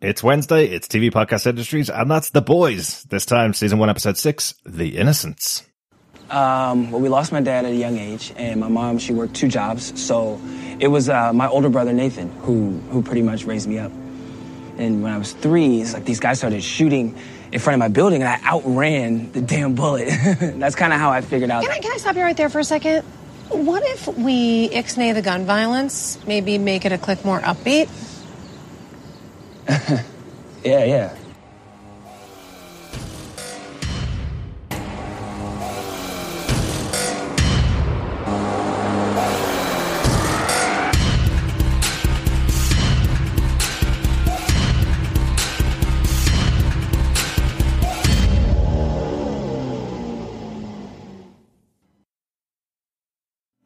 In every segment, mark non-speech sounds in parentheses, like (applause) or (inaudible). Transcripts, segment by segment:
It's Wednesday, it's TV Podcast Industries, and that's The Boys. This time, season one, episode six, The Innocents. Um, well, we lost my dad at a young age, and my mom, she worked two jobs. So it was uh, my older brother, Nathan, who, who pretty much raised me up. And when I was three, it's like these guys started shooting in front of my building, and I outran the damn bullet. (laughs) That's kind of how I figured out. Can I, can I stop you right there for a second? What if we ixnay the gun violence, maybe make it a click more upbeat? Yeah, yeah.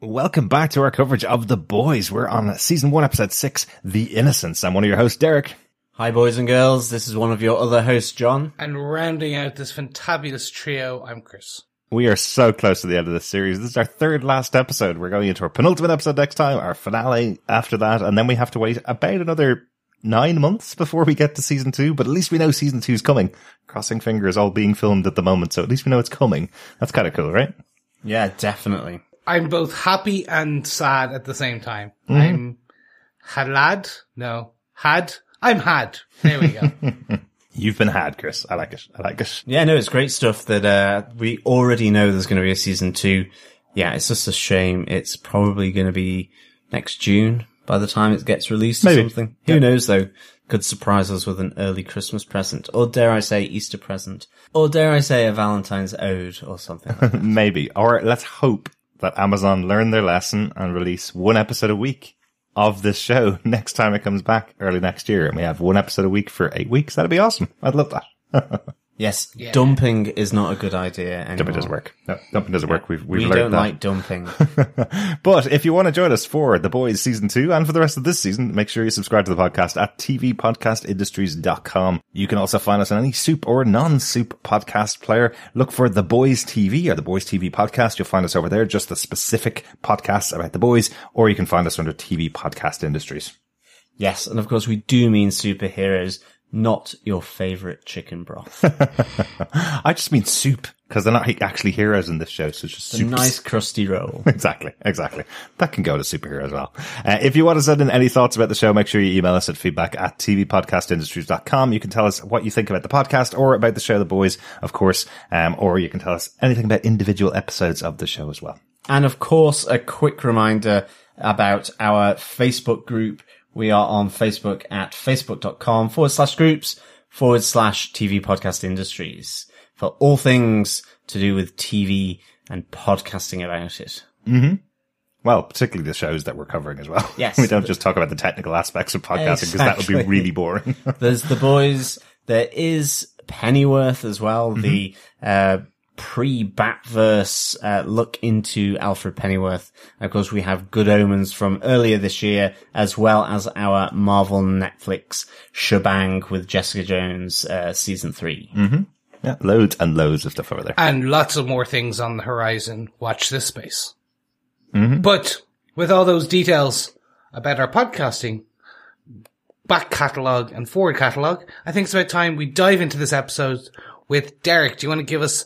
Welcome back to our coverage of The Boys. We're on season one, episode six, The Innocents. I'm one of your hosts, Derek. Hi, boys and girls. This is one of your other hosts, John. And rounding out this fantabulous trio, I'm Chris. We are so close to the end of this series. This is our third last episode. We're going into our penultimate episode next time, our finale after that, and then we have to wait about another nine months before we get to season two, but at least we know season two is coming. Crossing fingers, all being filmed at the moment, so at least we know it's coming. That's kind of cool, right? Yeah, definitely. I'm both happy and sad at the same time. Mm-hmm. I'm halad? No. Had? I'm had. There we go. (laughs) You've been had, Chris. I like it. I like it. Yeah, no, it's great stuff that, uh, we already know there's going to be a season two. Yeah, it's just a shame. It's probably going to be next June by the time it gets released Maybe. or something. Who knows though? Could surprise us with an early Christmas present, or dare I say Easter present, or dare I say a Valentine's ode or something like that. (laughs) Maybe. Or let's hope that Amazon learn their lesson and release one episode a week of this show (laughs) next time it comes back early next year. And we have one episode a week for eight weeks. That'd be awesome. I'd love that. (laughs) Yes, dumping is not a good idea anymore. Dumping doesn't work. No, dumping doesn't work. We've, we've We learned don't that. like dumping. (laughs) But if you want to join us for The Boys season two and for the rest of this season, make sure you subscribe to the podcast at tvpodcastindustries.com. You can also find us on any soup or non-soup podcast player. Look for The Boys TV or The Boys TV podcast. You'll find us over there, just the specific podcasts about The Boys, or you can find us under TV Podcast Industries. yes, and of course we do mean superheroes, not your favorite chicken broth. (laughs) I just mean soup because they're not actually heroes in this show, so it's just A nice crusty roll. (laughs) Exactly, exactly. That can go to superhero as well. Uh, if you want to send in any thoughts about the show, make sure you email us at feedback at tvpodcastindustries.com. You can tell us what you think about the podcast or about the show The Boys, of course, um, or you can tell us anything about individual episodes of the show as well. And of course, a quick reminder about our Facebook group. We are on Facebook at facebook.com forward slash groups forward slash TV podcast industries for all things to do with TV and podcasting about it. Well, particularly the shows that we're covering as well. Yes. (laughs) we don't just talk about the technical aspects of podcasting because that would be really boring. (laughs) There's the boys. There is Pennyworth as well. The, uh, pre-Batverse, uh, look into Alfred Pennyworth. Of course, we have Good Omens from earlier this year, as well as our Marvel Netflix shebang with Jessica Jones, uh, season 3 yeah, loads and loads of stuff over there. and lots of more things on the horizon. Watch this space. But with all those details about our podcasting, back catalogue and forward catalogue, I think it's about time we dive into this episode with Derek. Do you want to give us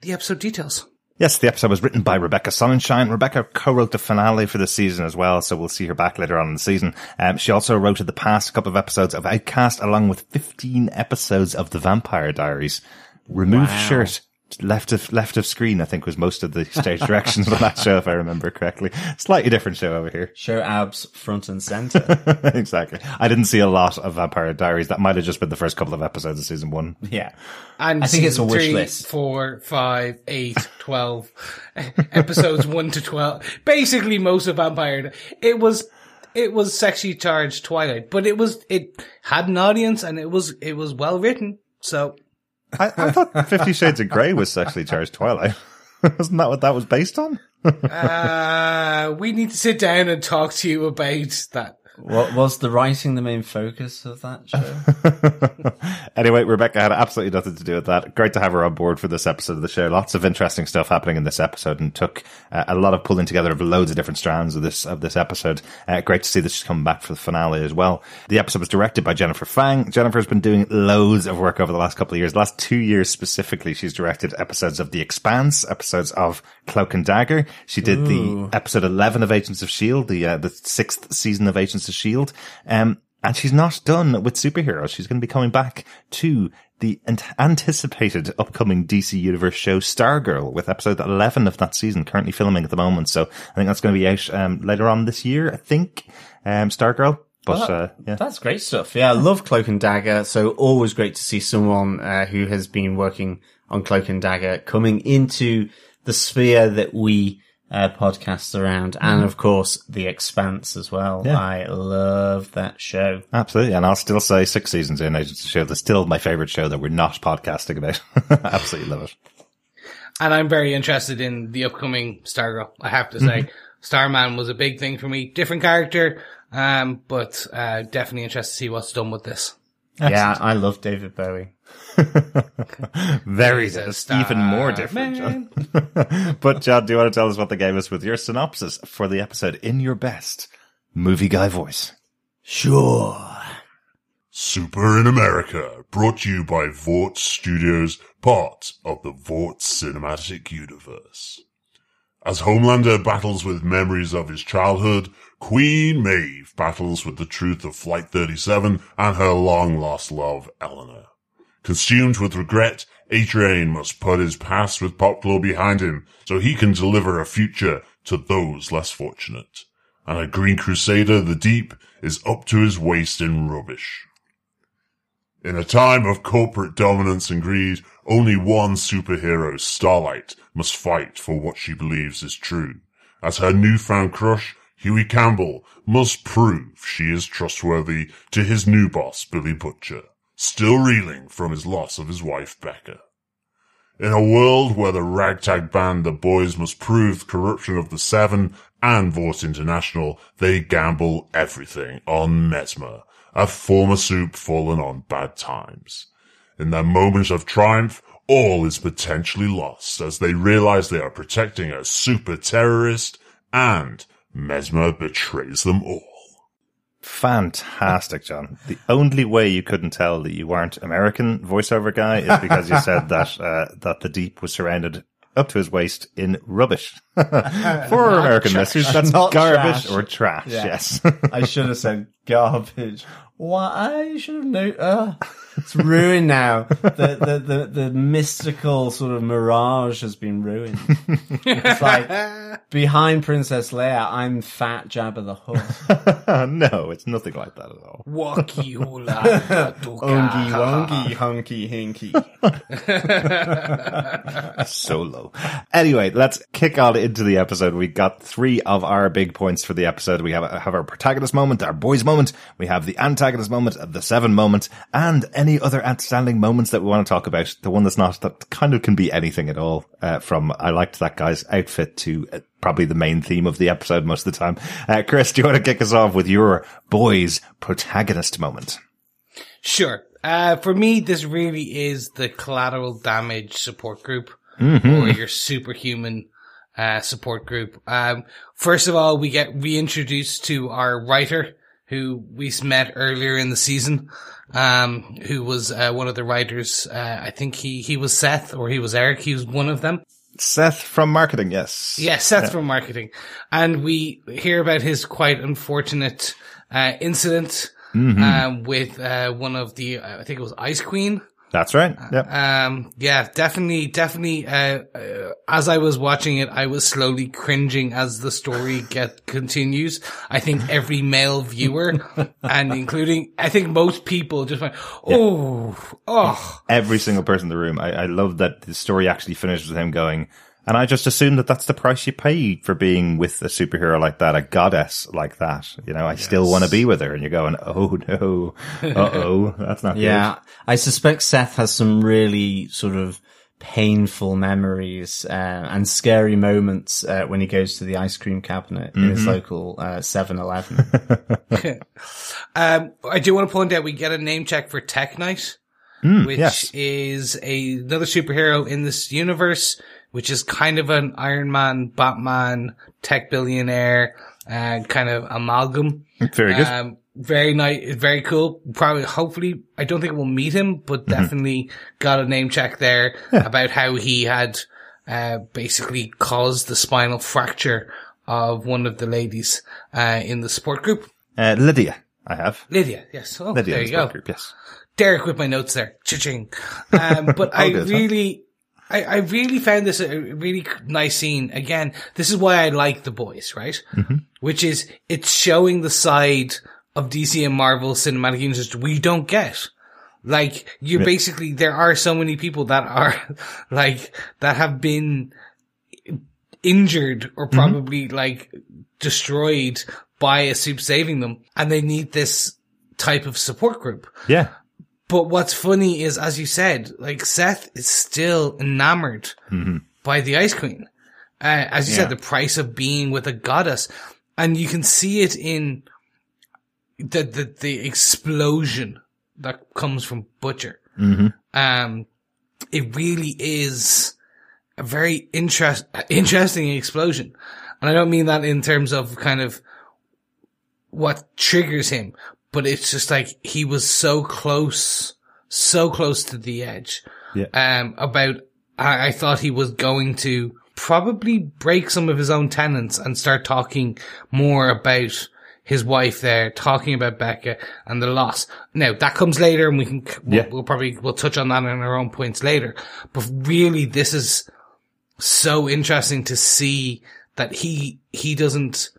the episode details? Yes, the episode was written by Rebecca Sonnenschein. Rebecca co-wrote the finale for the season as well, so we'll see her back later on in the season. Um, she also wrote the past couple of episodes of Outcast, along with 15 episodes of The Vampire Diaries. Remove Wow. shirt, left of left of screen. I think was most of the stage directions on that show, if I remember correctly. Slightly different show over here. Show abs front and center. (laughs) exactly. I didn't see a lot of Vampire Diaries. That might have just been the first couple of episodes of season one. yeah. And I think it's a wish three, list. Four, five, eight, (laughs) twelve episodes, one to twelve. Basically, most of Vampire. It was, it was sexually charged Twilight, but it was it had an audience and it was it was well written. So I, I thought Fifty Shades of Grey was sexually charged Twilight. (laughs) Wasn't that what that was based on? (laughs) uh, we need to sit down and talk to you about that. What was the writing the main focus of that show? (laughs) anyway, Rebecca had absolutely nothing to do with that. Great to have her on board for this episode of the show. Lots of interesting stuff happening in this episode and took uh, a lot of pulling together of loads of different strands of this, of this episode. Uh, great to see that she's coming back for the finale as well. The episode was directed by Jennifer Phang. Jennifer's been doing loads of work over the last couple of years. last two years specifically, she's directed episodes of The Expanse, episodes of Cloak and Dagger. She did Ooh. the episode 11 of Agents of S.H.I.E.L.D., the, uh, the sixth season of Agents of S.H.I.E.L.D. Um, and she's not done with superheroes. She's going to be coming back to the anticipated upcoming DC Universe show Stargirl with episode 11 of that season currently filming at the moment. So I think that's going to be out um, later on this year, I think. Um, Stargirl. But, well, uh, yeah. That's great stuff. Yeah, I love Cloak and Dagger. So always great to see someone uh, who has been working on Cloak and Dagger coming into the sphere that we uh, podcasts around, mm. and of course The Expanse as well. Yeah. I love that show. Absolutely, and I'll still say six seasons in Agents of Shield is still my favorite show that we're not podcasting about. (laughs) Absolutely love it. And I'm very interested in the upcoming Stargirl. I have to say, mm-hmm. Starman was a big thing for me. Different character, um, but uh, definitely interested to see what's done with this. Excellent. Yeah, I love David Bowie. (laughs) Very even more different, John. (laughs) but John, do you want to tell us what the game is with your synopsis for the episode in your best movie guy voice? Sure. Super in America, brought to you by Vought Studios, part of the Vought Cinematic Universe. As Homelander battles with memories of his childhood, Queen Maeve battles with the truth of Flight 37 and her long lost love, Eleanor. Consumed with regret, A-Train must put his past with Popclaw behind him so he can deliver a future to those less fortunate. And a Green Crusader, the Deep, is up to his waist in rubbish. In a time of corporate dominance and greed, only one superhero, Starlight, must fight for what she believes is true. As her newfound crush, Hughie Campbell, must prove she is trustworthy to his new boss, Billy Butcher still reeling from his loss of his wife Becca. In a world where the ragtag band The Boys must prove the corruption of the Seven and Vought International, they gamble everything on Mesmer, a former soup fallen on bad times. In their moment of triumph, all is potentially lost as they realize they are protecting a super terrorist and Mesmer betrays them all. Fantastic, John. The only way you couldn't tell that you weren't American voiceover guy is because you said (laughs) that uh, that the deep was surrounded up to his waist in rubbish. (laughs) For American listeners, (laughs) that's Not garbage trash. or trash. Yeah. Yes, I should have said garbage. Why? I should have known. Uh, it's ruined now. The, the, the, the mystical sort of mirage has been ruined. It's like (laughs) behind Princess Leia, I'm fat Jabba the Hutt. (laughs) no, it's nothing like that at all. Wakiola. Ongy wongy hunky hinky. (laughs) Solo. Anyway, let's kick on into the episode. We got three of our big points for the episode. We have, have our protagonist moment, our boys moment. We have the antagonist moment, the seven moment, and any other outstanding moments that we want to talk about? The one that's not, that kind of can be anything at all, uh, from I liked that guy's outfit to uh, probably the main theme of the episode most of the time. Uh, Chris, do you want to kick us off with your boys protagonist moment? Sure. Uh, for me, this really is the collateral damage support group mm-hmm. or your superhuman uh, support group. Um, first of all, we get reintroduced to our writer who we met earlier in the season um, who was uh, one of the writers. Uh, I think he he was Seth or he was Eric. He was one of them. Seth from marketing, yes. Yeah, Seth yeah. from marketing, and we hear about his quite unfortunate uh, incident mm-hmm. um, with uh, one of the I think it was Ice Queen. That's right. Yep. Um, yeah, definitely, definitely. Uh, uh, as I was watching it, I was slowly cringing as the story (laughs) get continues. I think every male viewer, and including, I think most people just went, "Oh, yeah. oh." Every single person in the room. I, I love that the story actually finishes with him going, and I just assume that that's the price you pay for being with a superhero like that, a goddess like that. You know, I yes. still want to be with her. And you're going, oh no, uh oh, (laughs) that's not yeah, good. I suspect Seth has some really sort of painful memories uh, and scary moments uh, when he goes to the ice cream cabinet in his local uh, 7-Eleven. (laughs) (laughs) Um, I do want to point out we get a name check for Tek Knight, which yes. is a, another superhero in this universe, which is kind of an Iron Man, Batman, tech billionaire, uh, kind of amalgam. Very good. Um, very nice, very cool. Probably, hopefully, I don't think we'll meet him, but Mm-hmm. definitely got a name check there about how he had, uh, basically caused the spinal fracture of one of the ladies, uh, in the support group. Uh, Lydia, I have. Lydia, yes. Oh, Lydia there you go. group, yes. Derek with my notes there. Cha-ching. Um, but (laughs) I good, huh? I, I really found this a really nice scene. Again, this is why I like the boys, right? Mm-hmm. Which is, it's showing the side of DC and Marvel cinematic universe we don't get. Like, you're basically, there are so many people that are, (laughs) like, that have been injured or probably, like, destroyed by a soup saving them, and they need this type of support group. Yeah. But what's funny is, as you said, like Seth is still enamored by the Ice Queen. Uh, as you said, the price of being with a goddess, and you can see it in the the, the explosion that comes from Butcher. Um, it really is a very interest interesting explosion, and I don't mean that in terms of kind of what triggers him, but it's just like he was so close, so close to the edge. Yeah. Um, about, I, I thought he was going to probably break some of his own tenets and start talking more about his wife there, talking about Becca and the loss. Now that comes later and we can, we'll, Yeah. we'll probably, we'll touch on that in our own points later. But really this is so interesting to see that he, he doesn't,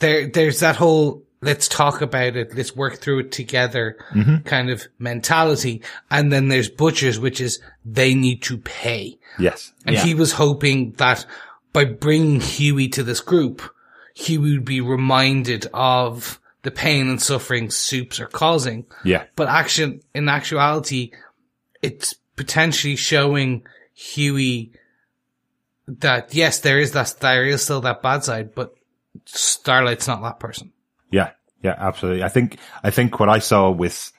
there, there's that whole, let's talk about it, let's work through it together mm-hmm. kind of mentality. And then there's Butchers, which is they need to pay. Yes. And Yeah. he was hoping that by bringing Hughie to this group, Hughie would be reminded of the pain and suffering soups are causing. Yeah. But action, in actuality, it's potentially showing Hughie that yes, there is that, there is still that bad side, but Starlight's not that person. Yeah, yeah, absolutely. I think I think what I saw with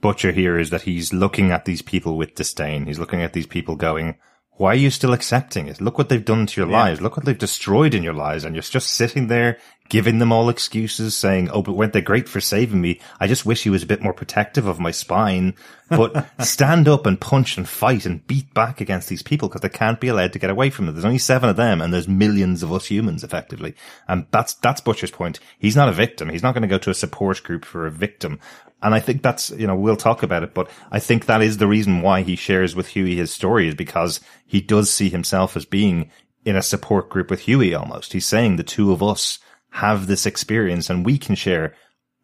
Butcher here is that he's looking at these people with disdain. He's looking at these people going, "Why are you still accepting it? Look what they've done to your lives. Look what they've destroyed in your lives." And you're just sitting there giving them all excuses, saying, "Oh, but weren't they great for saving me? I just wish he was a bit more protective of my spine." But (laughs) stand up and punch and fight and beat back against these people because they can't be allowed to get away from it. There's only seven of them, and there's millions of us humans, effectively. And that's that's Butcher's point. He's not a victim. He's not going to go to a support group for a victim. And I think that's, you know, we'll talk about it, but I think that is the reason why he shares with Hughie his story is because he does see himself as being in a support group with Hughie almost. He's saying the two of us have this experience and we can share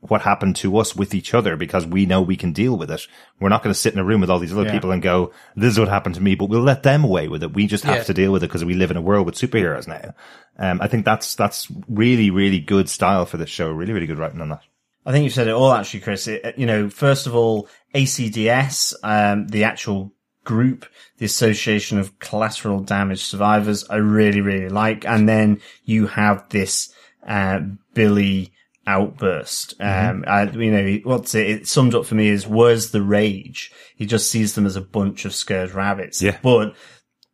what happened to us with each other because we know we can deal with it. We're not going to sit in a room with all these other Yeah. people and go, this is what happened to me, but we'll let them away with it. We just have Yeah. to deal with it because we live in a world with superheroes now. Um, I think that's, that's really, really good style for this show. Really, really good writing on that. I think you said it all actually, Chris. It, you know, first of all, ACDS, um, the actual group, the Association of Collateral Damage Survivors, I really, really like. And then you have this, uh, Billy outburst. Um, I, you know, what's it, it summed up for me is, where's the rage? He just sees them as a bunch of scared rabbits. Yeah. But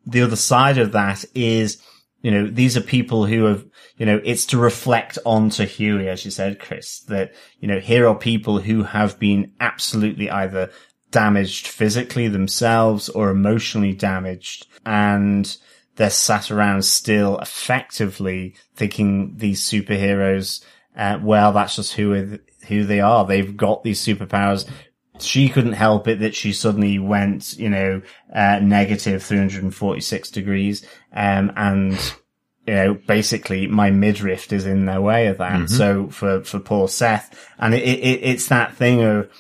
the other side of that is, you know, these are people who have, you know, it's to reflect onto Hughie, as you said, Chris, that, you know, here are people who have been absolutely either damaged physically themselves or emotionally damaged and they're sat around still effectively thinking these superheroes, uh, well, that's just who, who they are. They've got these superpowers she couldn't help it that she suddenly went, you know, uh, negative 346 degrees. Um, and, you know, basically my midriff is in their way of that. So for, for poor Seth, and it, it, it's that thing of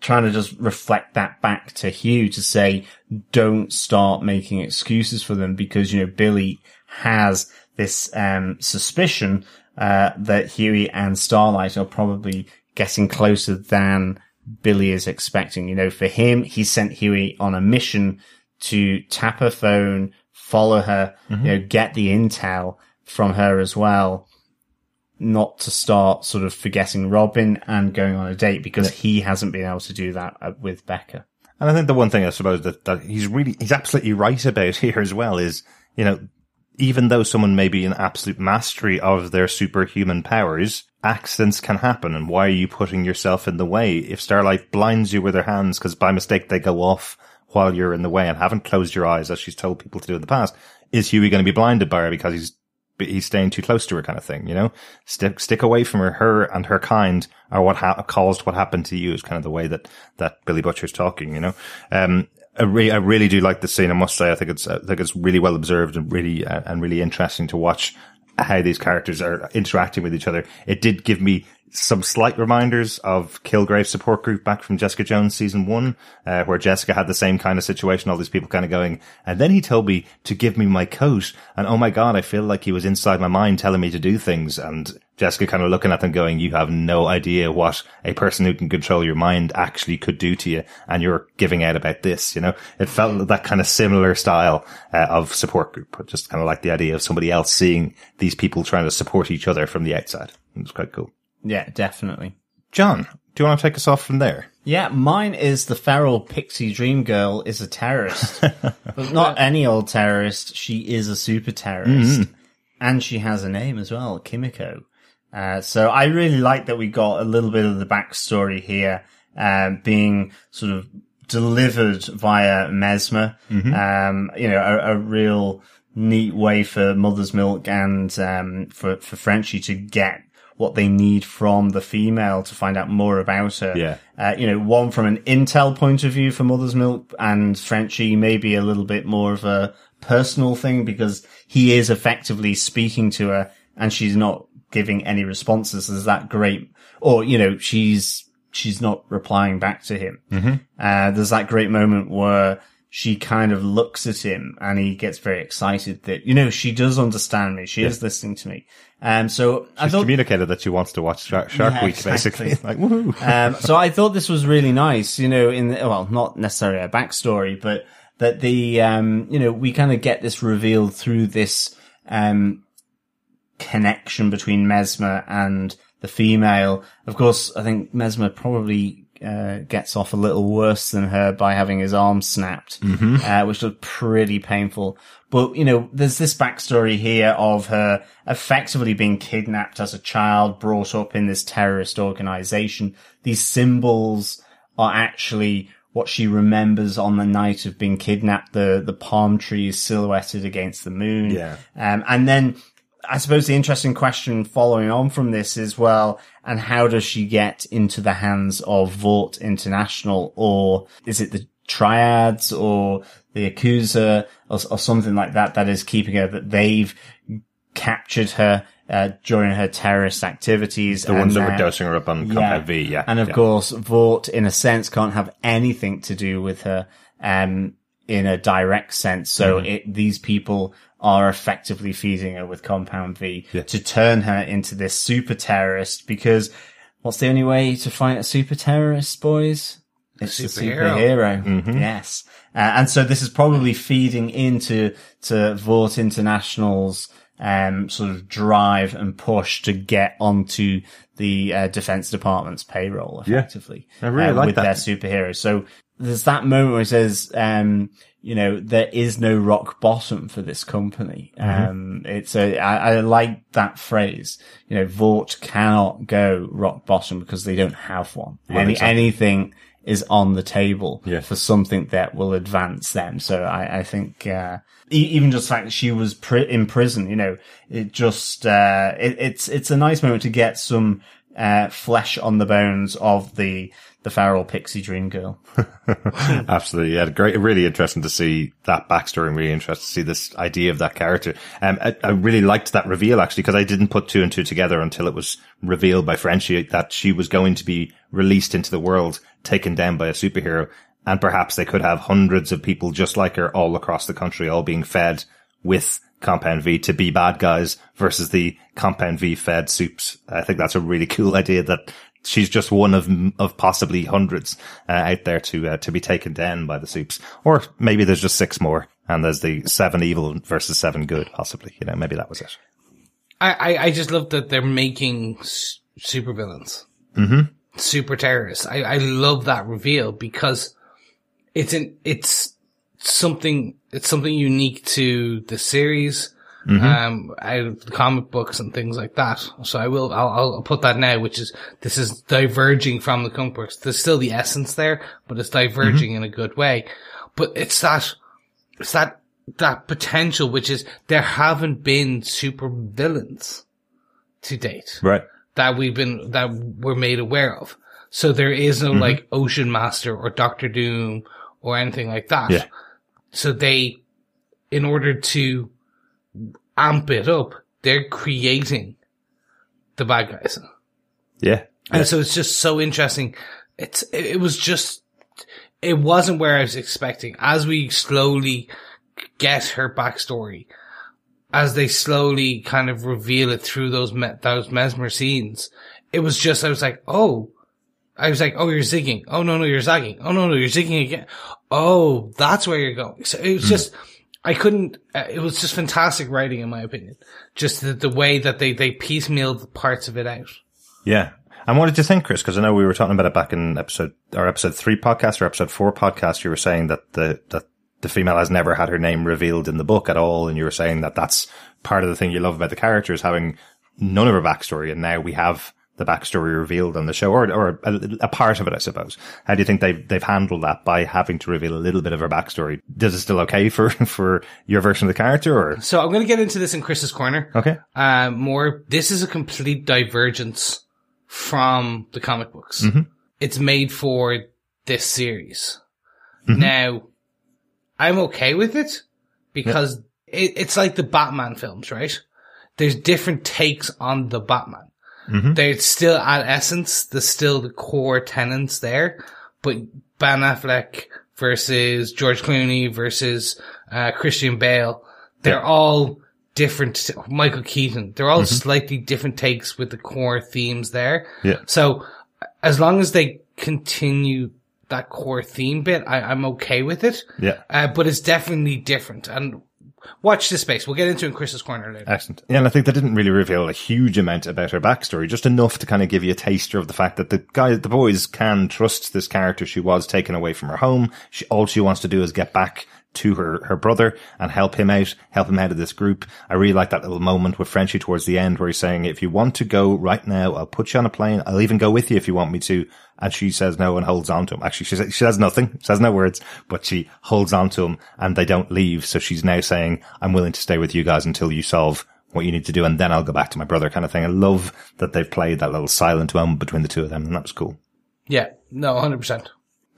trying to just reflect that back to Hugh to say, don't start making excuses for them because, you know, Billy has this, um, suspicion, uh, that Hughie and Starlight are probably getting closer than Billy is expecting. You know, for him, he sent Hughie on a mission to tap a phone, follow her, Mm-hmm. you know, get the intel from her as well. Not to start sort of forgetting Robin and going on a date because he hasn't been able to do that uh, with Becca. And I think the one thing I suppose that, that he's really, he's absolutely right about (laughs) here as well is, you know, even though someone may be in absolute mastery of their superhuman powers, accidents can happen. And why are you putting yourself in the way? If Starlight blinds you with her hands because by mistake they go off while you're in the way and haven't closed your eyes as she's told people to do in the past, is Hughie going to be blinded by her because he's he's staying too close to her kind of thing, you know, stick, stick away from her, her and her kind are what ha- caused what happened to you is kind of the way that, that Billy Butcher's talking, you know, um, I, re- I really do like the scene. I must say, I think it's, I think it's really well observed and really, uh, and really interesting to watch how these characters are interacting with each other. It did give me some slight reminders of Kilgrave support group back from Jessica Jones season one, uh, where Jessica had the same kind of situation, all these people kind of going, and then he told me to give me my coat. And oh my God, I feel like he was inside my mind telling me to do things. And Jessica kind of looking at them going, you have no idea what a person who can control your mind actually could do to you. And you're giving out about this, you know, it felt that kind of similar style uh, of support group. Just kind of like the idea of somebody else seeing these people trying to support each other from the outside. It was quite cool. Yeah, definitely. John, do you want to take us off from there? Yeah, mine is the feral pixie dream girl is a terrorist, (laughs) but not any old terrorist. She is a super terrorist, and she has a name as well, Kimiko. Uh, so I really like that we got a little bit of the backstory here, um, being sort of delivered via Mesmer. Um, you know, a, a real neat way for Mother's Milk and um, for for Frenchie to get what they need from the female to find out more about her. Yeah. Uh, you know, one from an intel point of view for Mother's Milk and Frenchie maybe a little bit more of a personal thing because he is effectively speaking to her and she's not giving any responses. Is that great? Or, you know, she's, she's not replying back to him. Mm-hmm. Uh, there's that great moment where she kind of looks at him and he gets very excited that, you know, she does understand me. She is listening to me. Um, so I She's thought, communicated that she wants to watch Shark, Shark Yeah, Week, exactly. basically. (laughs) like, woohoo. (laughs) um, so I thought this was really nice, you know, in, the, well, not necessarily a backstory, but that the, um, you know, we kind of get this revealed through this, um, connection between Mesmer and the female. Of course, I think Mesmer probably, uh, gets off a little worse than her by having his arm snapped, uh, which was pretty painful. But, you know, there's this backstory here of her effectively being kidnapped as a child, brought up in this terrorist organization. These symbols are actually what she remembers on the night of being kidnapped, the, the palm trees silhouetted against the moon. Yeah. Um, and then I suppose the interesting question following on from this is, well, and how does she get into the hands of Vought International or is it the triads or the Yakuza or, or something like that that is keeping her that they've captured her uh, during her terrorist activities. The ones that were dosing her up on Compound V, yeah. and of yeah. course, Vought, in a sense, can't have anything to do with her, um, in a direct sense. So Mm-hmm. it, these people are effectively feeding her with Compound V Yeah. to turn her into this super terrorist because what's the only way to fight a super terrorist, boys? It's a Superhero. superhero. Mm-hmm. Yes. Uh, and so this is probably feeding into, to Vought International's, um, sort of drive and push to get onto the, uh, Defense Department's payroll Yeah. effectively. I really um, like with that. their superheroes. So there's that moment where it says, um, you know, there is no rock bottom for this company. Mm-hmm. Um, it's a, I, I like that phrase. You know, Vought cannot go rock bottom because they don't have one. Any, exactly. anything is on the table Yeah. for something that will advance them. So I, I think, uh, even just the fact that she was pri- in prison, you know, it just, uh, it, it's, it's a nice moment to get some, uh, flesh on the bones of the, the feral pixie dream girl. (laughs) Absolutely. Yeah. Great. Really interesting to see that backstory and really interesting to see this idea of that character. Um, I, I really liked that reveal actually because I didn't put two and two together until it was revealed by Frenchie that she was going to be released into the world, taken down by a superhero. And perhaps they could have hundreds of people just like her all across the country, all being fed with Compound V to be bad guys versus the Compound V fed soups. I think that's a really cool (laughs) idea that she's just one of of possibly hundreds uh, out there to uh, to be taken down by the soups, or maybe there's just six more, and there's the seven evil versus seven good, possibly. You know, maybe that was it. I, I, I just love that they're making s- supervillains. Mm-hmm. super terrorists. I, I love that reveal because it's an, it's something, it's something unique to the series, Mm-hmm. um, out of the comic books and things like that. So I will, I'll, I'll put that now, which is, this is diverging from the comic books. There's still the essence there, but it's diverging mm-hmm. in a good way. But it's that, it's that, that potential, which is there haven't been super villains to date Right. that we've been that we're made aware of. So there is no mm-hmm. like Ocean Master or Doctor Doom or anything like that. Yeah. So they, in order to amp it up, they're creating the bad guys. Yeah. And so it's just so interesting. It's, it, was just, it wasn't where I was expecting. As we slowly get her backstory, as they slowly kind of reveal it through those, me- those mesmer scenes, it was just, I was like, oh, I was like, oh, you're zigging. Oh, no, no, you're zagging. Oh, no, no, you're zigging again. Oh, that's where you're going. So it was hmm. just, I couldn't, uh, it was just fantastic writing in my opinion. Just the, the way that they, they piecemealed parts of it out. Yeah. And what did you think, Chris? Because I know we were talking about it back in episode or episode three podcast or episode four podcast. You were saying that the that the female has never had her name revealed in the book at all, and you were saying that that's part of the thing you love about the character is having none of her backstory, and now we have the backstory revealed on the show, or or a, a part of it, I suppose. How do you think they've they've handled that by having to reveal a little bit of her backstory? Does it still okay for (laughs) for your version of the character, or So I'm going to get into this in Chris's corner. okay? Uh, more, this is a complete divergence from the comic books. It's made for this series. Now, I'm okay with it because it, it's like the Batman films, right? There's different takes on the Batman. They're still at essence, there's still the core tenants there, but Ben Affleck versus George Clooney versus uh, Christian Bale, they're Yeah. all different. Michael Keaton, they're all slightly different takes with the core themes there. Yeah. So as long as they continue that core theme bit, I, I'm okay with it. Yeah. Uh, but it's definitely different. And watch this space. We'll get into it in Chris's corner later. Excellent. Yeah, and I think they didn't really reveal a huge amount about her backstory, just enough to kind of give you a taster of the fact that the guy, the boys can trust this character. She was taken away from her home. She, all she wants to do is get back to her, her brother and help him out, help him out of this group. I really like that little moment with Frenchie towards the end where he's saying, if you want to go right now, I'll put you on a plane. I'll even go with you if you want me to. And she says no and holds on to him. Actually, she says, she says nothing, says no words, but she holds on to him and they don't leave. So she's now saying, I'm willing to stay with you guys until you solve what you need to do. And then I'll go back to my brother kind of thing. I love that they've played that little silent moment between the two of them. And that was cool. Yeah. No, 100%.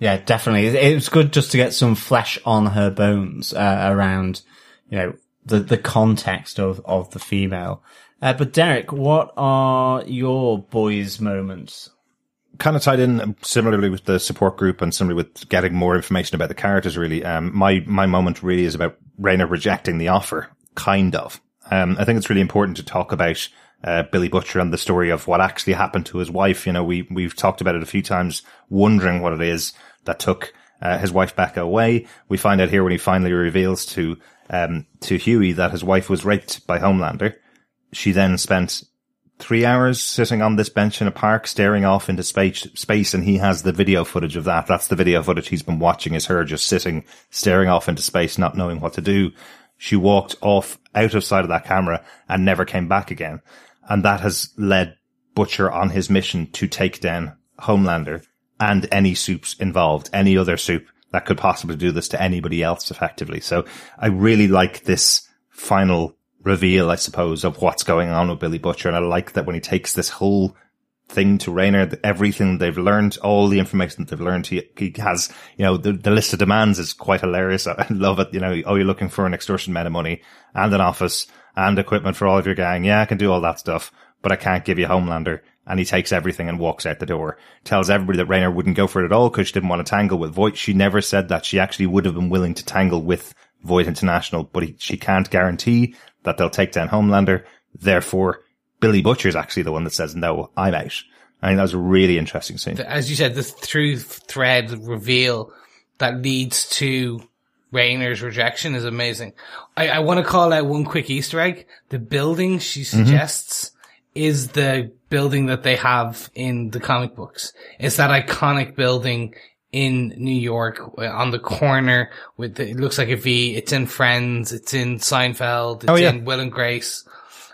Yeah, definitely. It was good just to get some flesh on her bones uh, around, you know, the the context of of the female. Uh, but Derek, what are your boys' moments? kind of tied in similarly with the support group and similarly with getting more information about the characters really. Um, my, my moment really is about Raynor rejecting the offer, kind of. Um, I think it's really important to talk about, uh, Billy Butcher and the story of what actually happened to his wife. You know, we, we've talked about it a few times, wondering what it is that took, uh, his wife Becca away. We find out here when he finally reveals to, um, to Hughie that his wife was raped by Homelander. She then spent three hours sitting on this bench in a park staring off into space space and he has the video footage of that that's the video footage he's been watching is her just sitting staring off into space not knowing what to do she walked off out of sight of that camera and never came back again and that has led butcher on his mission to take down homelander and any soups involved any other soup that could possibly do this to anybody else effectively so i really like this final reveal, I suppose, of what's going on with Billy Butcher. And I like that when he takes this whole thing to Raynor, everything they've learned, all the information that they've learned, he, he has, you know, the, the list of demands is quite hilarious. (laughs) I love it. You know, oh, you're looking for an extortion amount of money and an office and equipment for all of your gang. Yeah, I can do all that stuff, but I can't give you Homelander. And he takes everything and walks out the door. Tells everybody that Raynor wouldn't go for it at all because she didn't want to tangle with Vought. She never said that. She actually would have been willing to tangle with Vought International, but he, she can't guarantee that they'll take down Homelander. Therefore, Billy Butcher's actually the one that says, no, I'm out. I think that was a really interesting scene. As you said, the through thread reveal that leads to Raynor's rejection is amazing. I, I want to call out one quick Easter egg. The building she Mm-hmm. Suggests is the building that they have in the comic books. It's that iconic building in New York uh, on the corner with the, it looks like a V. It's in Friends. It's in Seinfeld. It's Oh, yeah. in Will and Grace.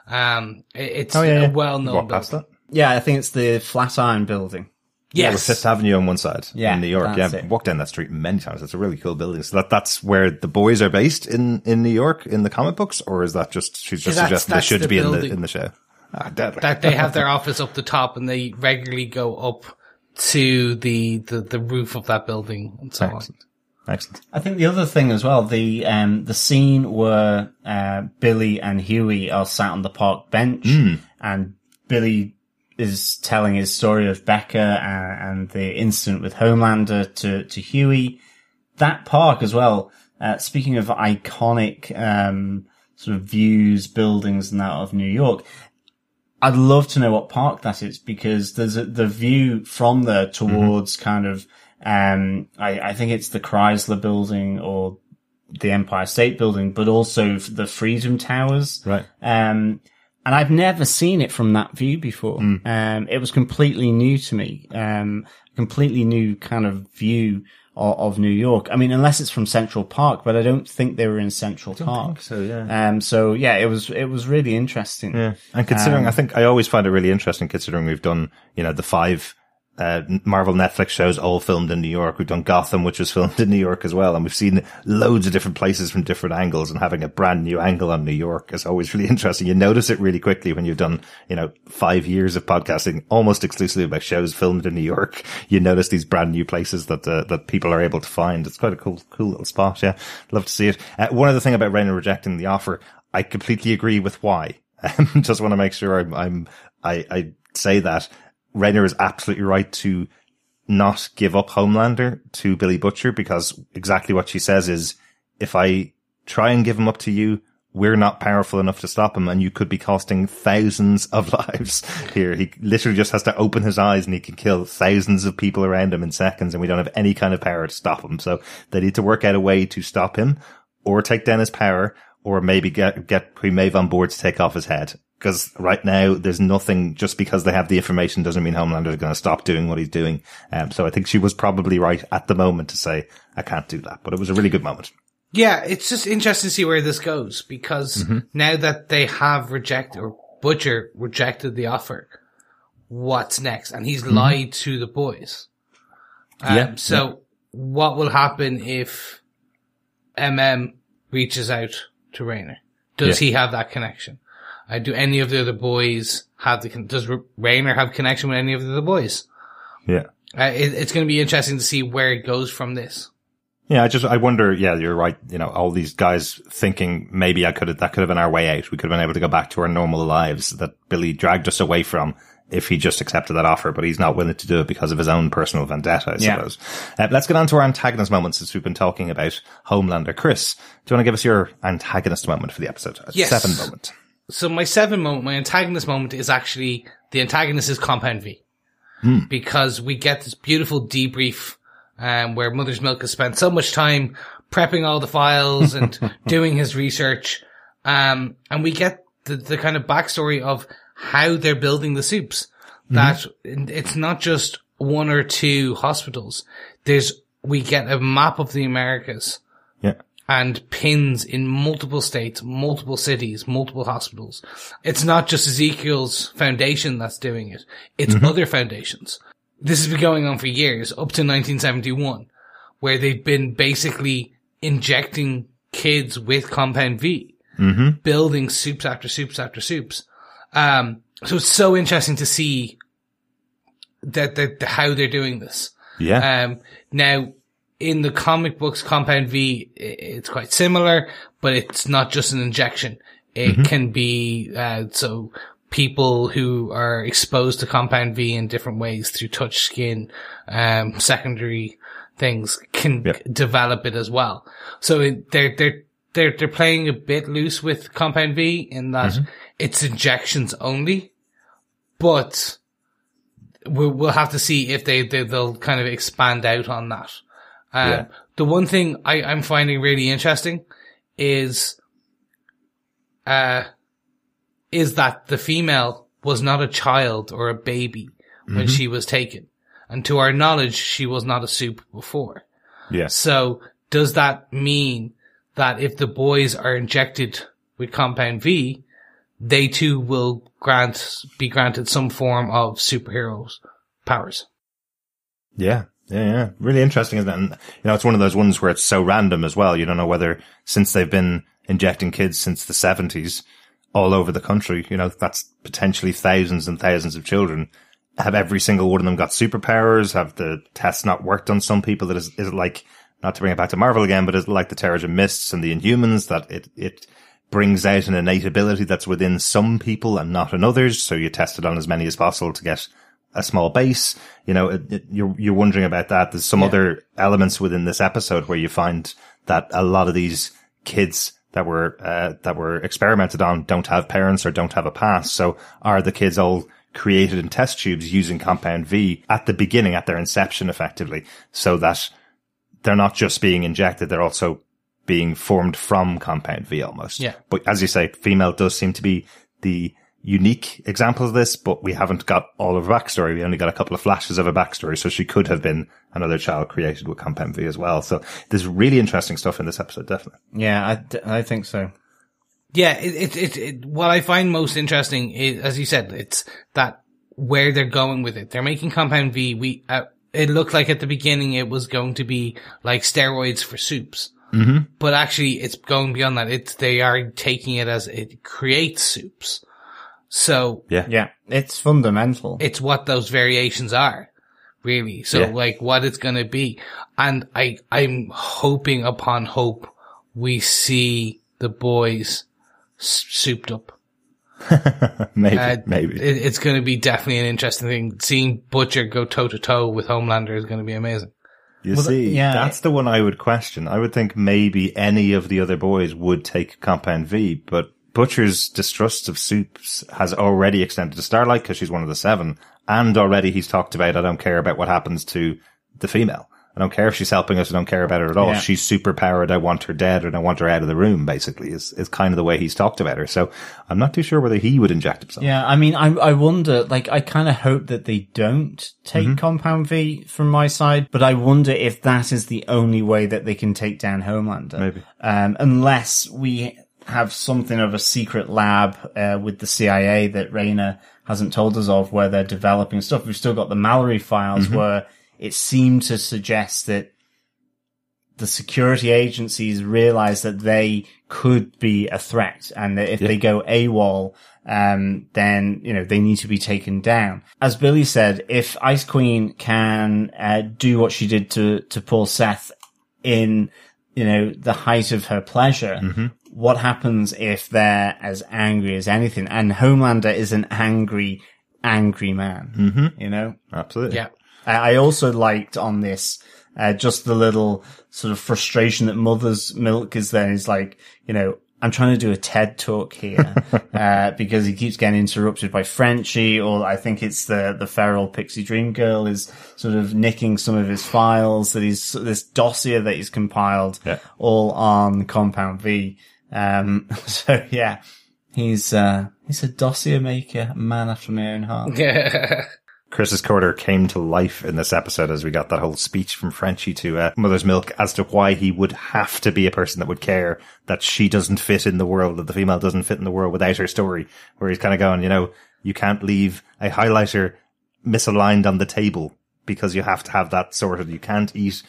Um, it- it's Oh, yeah, yeah. a well-known Walk building. Yeah, I think it's the Flatiron building. Yeah, with Yes. Fifth Avenue on one side Yeah, in New York. that's Yeah, it. walked down that street many times. It's a really cool building. So that that's where the boys are based in in New York in the comic books, or is that just she's just That's- suggesting they should the be in the in the show? Ah, deadly. that they have their (laughs) office up the top and they regularly go up to the, the, the roof of that building and so on. Excellent. Excellent. I think the other thing as well, the um the scene where uh Billy and Hughie are sat on the park bench and Billy is telling his story of Becca and, and the incident with Homelander to to Hughie. That park as well. Uh, speaking of iconic um sort of views, buildings, and that of New York, I'd love to know what park that is because there's a, the view from there towards kind of, um, I, I think it's the Chrysler building or the Empire State building, but also the Freedom Towers. Right. Um, and I've never seen it from that view before. Mm. Um, it was completely new to me. Um, completely new kind of view of, of New York. I mean, unless it's from Central Park, but I don't think they were in Central Park. so, yeah. Um, so yeah, it was, it was really interesting. Yeah. And considering, I think I always find it really interesting considering we've done, you know, the five uh, Marvel Netflix shows all filmed in New York. We've done Gotham, which was (laughs) filmed in New York as well. And we've seen loads of different places from different angles and having a brand new angle on New York is always (laughs) really interesting. You notice it really quickly when you've done, you know, five years of podcasting almost exclusively about shows filmed in New York. (laughs) You notice these brand new places that, uh, that people are able to find. It's quite a cool, cool little spot. Yeah. Love to see it. Uh, one other thing about Raynor rejecting the offer, I completely agree with why. Just want to make sure I'm, I'm, I, I say that Raynor is absolutely right to not give up Homelander to Billy Butcher because exactly what she says is if I try and give him up to you, we're not powerful enough to stop him and you could be costing thousands of (laughs) lives here. He literally just has to open his eyes and he can kill thousands of people around him in seconds and we don't have any kind of power to stop him. So they need to work out a way to stop him or take down his power or maybe get, get Maeve on board to take off his head. Because right now there's nothing, just because they have the information doesn't mean Homelander is going to stop doing what he's doing. Um, so I think she was probably right at the moment to say, I can't do that. But it was a really good moment. Yeah, it's just interesting to see where this goes because Mm-hmm. now that they have rejected or Butcher rejected the offer, what's next? And he's lied to the boys. Um, Mm-hmm. Yeah, So what will happen if MM reaches out to Raynor? Does Yeah. he have that connection? Uh, do any of the other boys have the, con- does Raynor have connection with any of the other boys? Yeah. Uh, it, it's going to be interesting to see where it goes from this. Yeah, I just I wonder. Yeah, you're right. You know, all these guys thinking maybe I could have that could have been our way out. We could have been able to go back to our normal lives that Billy dragged us away from if he just accepted that offer. But he's not willing to do it because of his own personal vendetta, I Yeah. suppose. Uh, let's get on to our antagonist moment since we've been talking about Homelander. Chris, do you want to give us your antagonist moment for the episode? A Yes. Seven moment. so my seven moment, my antagonist moment is actually the antagonist is Compound V, because we get this beautiful debrief um, where Mother's Milk has spent so much time prepping all the files and (laughs) doing his research, um, and we get the, the kind of backstory of how they're building the soups. Mm-hmm. That it's not just one or two hospitals. There's we get a map of the Americas Yeah. and pins in multiple states, multiple cities, multiple hospitals. It's not just Ezekiel's foundation that's doing it. It's mm-hmm. other foundations. This has been going on for years, up to 1971, where they've been basically injecting kids with compound V, mm-hmm. building soups after soups after soups. Um, so it's so interesting to see that, that, how they're doing this. Yeah. Um, now, in the comic books, Compound V, it's quite similar, but it's not just an injection. It can be, uh, so people who are exposed to Compound V in different ways through touch skin, um, secondary things can Yeah. develop it as well. So it, they're, they're, they're, they're playing a bit loose with Compound V in that it's injections only, but we'll, we'll have to see if they, they they'll kind of expand out on that. Um, Yeah. the one thing I, I'm finding really interesting is, uh, is that the female was not a child or a baby when she was taken. And to our knowledge, she was not a soup before. Yes. So does that mean that if the boys are injected with compound V, they too will grant, be granted some form of superheroes powers? Yeah. Yeah, yeah. Really interesting, isn't it? And, you know, it's one of those ones where it's so random as well. You don't know whether since they've been injecting kids since the seventies all over the country, you know, that's potentially thousands and thousands of children. Have every single one of them got superpowers? Have the tests not worked on some people? That is, is it like, not to bring it back to Marvel again, but is it like the Terrigen Mists and the Inhumans that it, it brings out an innate ability that's within some people and not in others. So you test it on as many as possible to get a small base. You know, it, it, you're, you're wondering about that. There's some other elements within this episode where you find that a lot of these kids that were, uh, that were experimented on don't have parents or don't have a past. So are the kids all created in test tubes using compound V at the beginning, at their inception effectively, so that they're not just being injected, they're also being formed from compound V almost. Yeah. But as you say, female does seem to be the unique example of this, but we haven't got all of her backstory. We only got a couple of flashes of a backstory. So she could have been another child created with compound V as well. So there's really interesting stuff in this episode, definitely. Yeah, I, I think so. Yeah, it, it, it, it, what I find most interesting is, as you said, it's that where they're going with it. They're making Compound V. We, uh, it looked like at the beginning it was going to be like steroids for soups. Mm-hmm. But actually it's going beyond that. It's, they are taking it as it creates soups. So Yeah. Yeah, it's fundamental. it's what those variations are, really. So Yeah. like what it's going to be. And I, I'm hoping upon hope we see the boys s- souped up. (laughs) maybe, Uh, maybe. It, it's going to be definitely an interesting thing. Seeing Butcher go toe to toe with Homelander is going to be amazing. You Well, see, yeah. that's the one I would question. I would think maybe any of the other boys would take Compound V, but Butcher's distrust of soups has already extended to Starlight because she's one of the seven, and already he's talked about, I don't care about what happens to the female. I don't care if she's helping us. I don't care about her at all. Yeah. She's super powered. I want her dead and I want her out of the room, basically, is, is kind of the way he's talked about her. So I'm not too sure whether he would inject himself. Yeah, I mean, I I wonder, like, I kind of hope that they don't take Compound V from my side, but I wonder if that is the only way that they can take down Homelander. Maybe. Um, unless we have something of a secret lab, uh, with the CIA that Raynor hasn't told us of where they're developing stuff. We've still got the Mallory files where it seemed to suggest that the security agencies realize that they could be a threat and that if they go AWOL, um, then, you know, they need to be taken down. As Billy said, if Ice Queen can, uh, do what she did to, to Paul Seth in, you know, the height of her pleasure, what happens if they're as angry as anything? And Homelander is an angry, angry man, mm-hmm. you know? Absolutely. Yeah. I also liked on this, uh, just the little sort of frustration that Mother's Milk is there. He's like, you know, I'm trying to do a TED talk here, (laughs) uh, because he keeps getting interrupted by Frenchie, or I think it's the, the feral pixie dream girl is sort of nicking some of his files that he's, this dossier that he's compiled Yeah. all on Compound V. Um, (laughs) so yeah, he's, uh, he's a dossier maker, man after my own heart. (laughs) Chris's quarter came to life in this episode as we got that whole speech from Frenchie to uh, Mother's Milk as to why he would have to be a person that would care that she doesn't fit in the world, that the female doesn't fit in the world without her story, where he's kind of going, you know, you can't leave a highlighter misaligned on the table because you have to have that sorted. You can't eat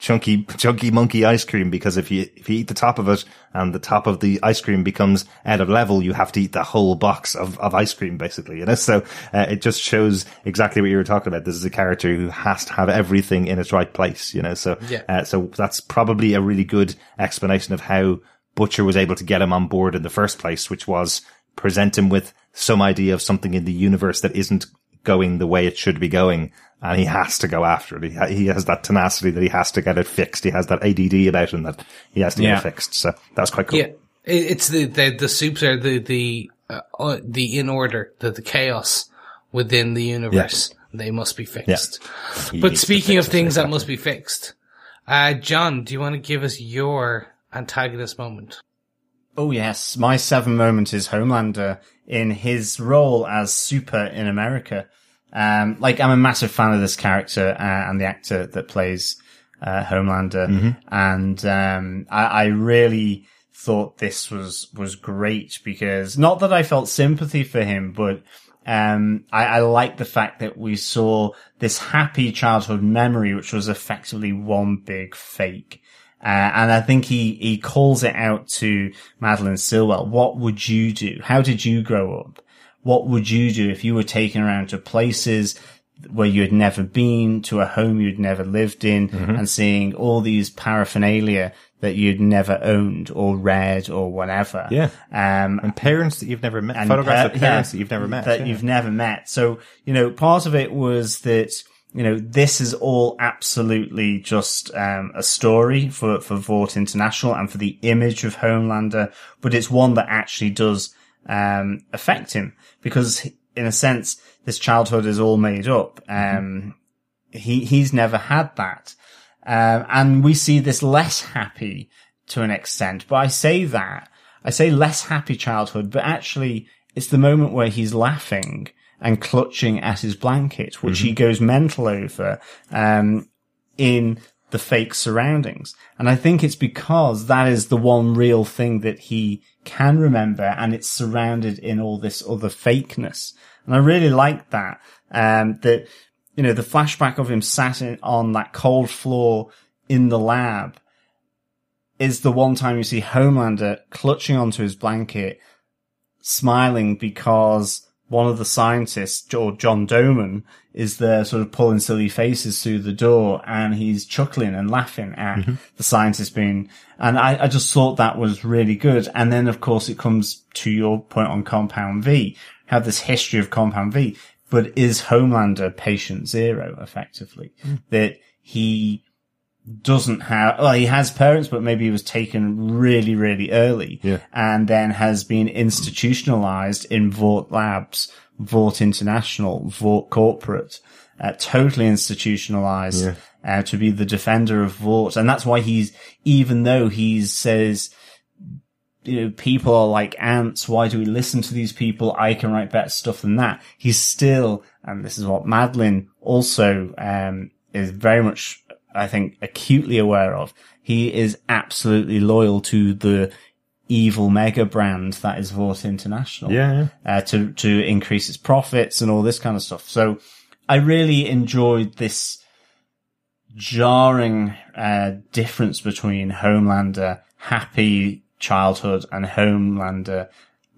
chunky, chunky monkey ice cream because if you, if you eat the top of it and the top of the ice cream becomes out of level, you have to eat the whole box of, of ice cream basically, you know? So, uh, it just shows exactly what you were talking about. This is a character who has to have everything in its right place, you know? So, Yeah. uh, so that's probably a really good explanation of how Butcher was able to get him on board in the first place, which was present him with some idea of something in the universe that isn't going the way it should be going. And he has to go after it. He, ha- he has that tenacity that he has to get it fixed. He has that ADD about him that he has to get it fixed. So that's quite cool. Yeah, it's the, the the soups are the the uh, uh, the in order, the the chaos within the universe They must be fixed. He But speaking fix of things that must be fixed, uh, John, do you want to give us your antagonist moment? Oh yes, my seven moment is Homelander in his role as Super in America. Um, like I'm a massive fan of this character uh, and the actor that plays uh, Homelander, and um, I, I really thought this was was great because not that I felt sympathy for him, but um, I, I like the fact that we saw this happy childhood memory, which was effectively one big fake. Uh, and I think he, he calls it out to Madeline Stillwell. What would you do? How did you grow up? What would you do if you were taken around to places where you had never been, to a home you'd never lived in, Mm-hmm. and seeing all these paraphernalia that you'd never owned or read or whatever? Yeah. Um, And parents that you've never met, photographs of parents yeah, that you've never met. that yeah. you've never met. So, you know, part of it was that, you know, this is all absolutely just, um, a story for, for Vought International and for the image of Homelander, but it's one that actually does, um, affect him because in a sense, this childhood is all made up. Um, he, he's never had that. Um, and we see this less happy to an extent, but I say that, I say less happy childhood, but actually it's the moment where he's laughing and clutching at his blanket, which he goes mental over, um, in the fake surroundings. And I think it's because that is the one real thing that he can remember and it's surrounded in all this other fakeness. And I really like that, um, that, you know, the flashback of him sat in, on that cold floor in the lab is the one time you see Homelander clutching onto his blanket, smiling because one of the scientists, or John Doman, is there sort of pulling silly faces through the door and he's chuckling and laughing at mm-hmm. the scientist being, and I, I just thought that was really good. And then of course it comes to your point on Compound V, have this history of Compound V, but is Homelander patient zero effectively? Mm. That he doesn't have, well, he has parents, but maybe he was taken really, really early. Yeah. And then has been institutionalized in Vought Labs, Vought International, Vought Corporate, uh, totally institutionalized, Yeah. uh, to be the defender of Vought. And that's why he's, even though he says, you know, people are like ants. Why do we listen to these people? I can write better stuff than that. He's still, and this is what Madeline also, um, is very much, I think, acutely aware of. He is absolutely loyal to the evil mega brand that is Vought International. Yeah, Uh, to, to increase its profits and all this kind of stuff. So I really enjoyed this jarring, uh, difference between Homelander happy childhood and Homelander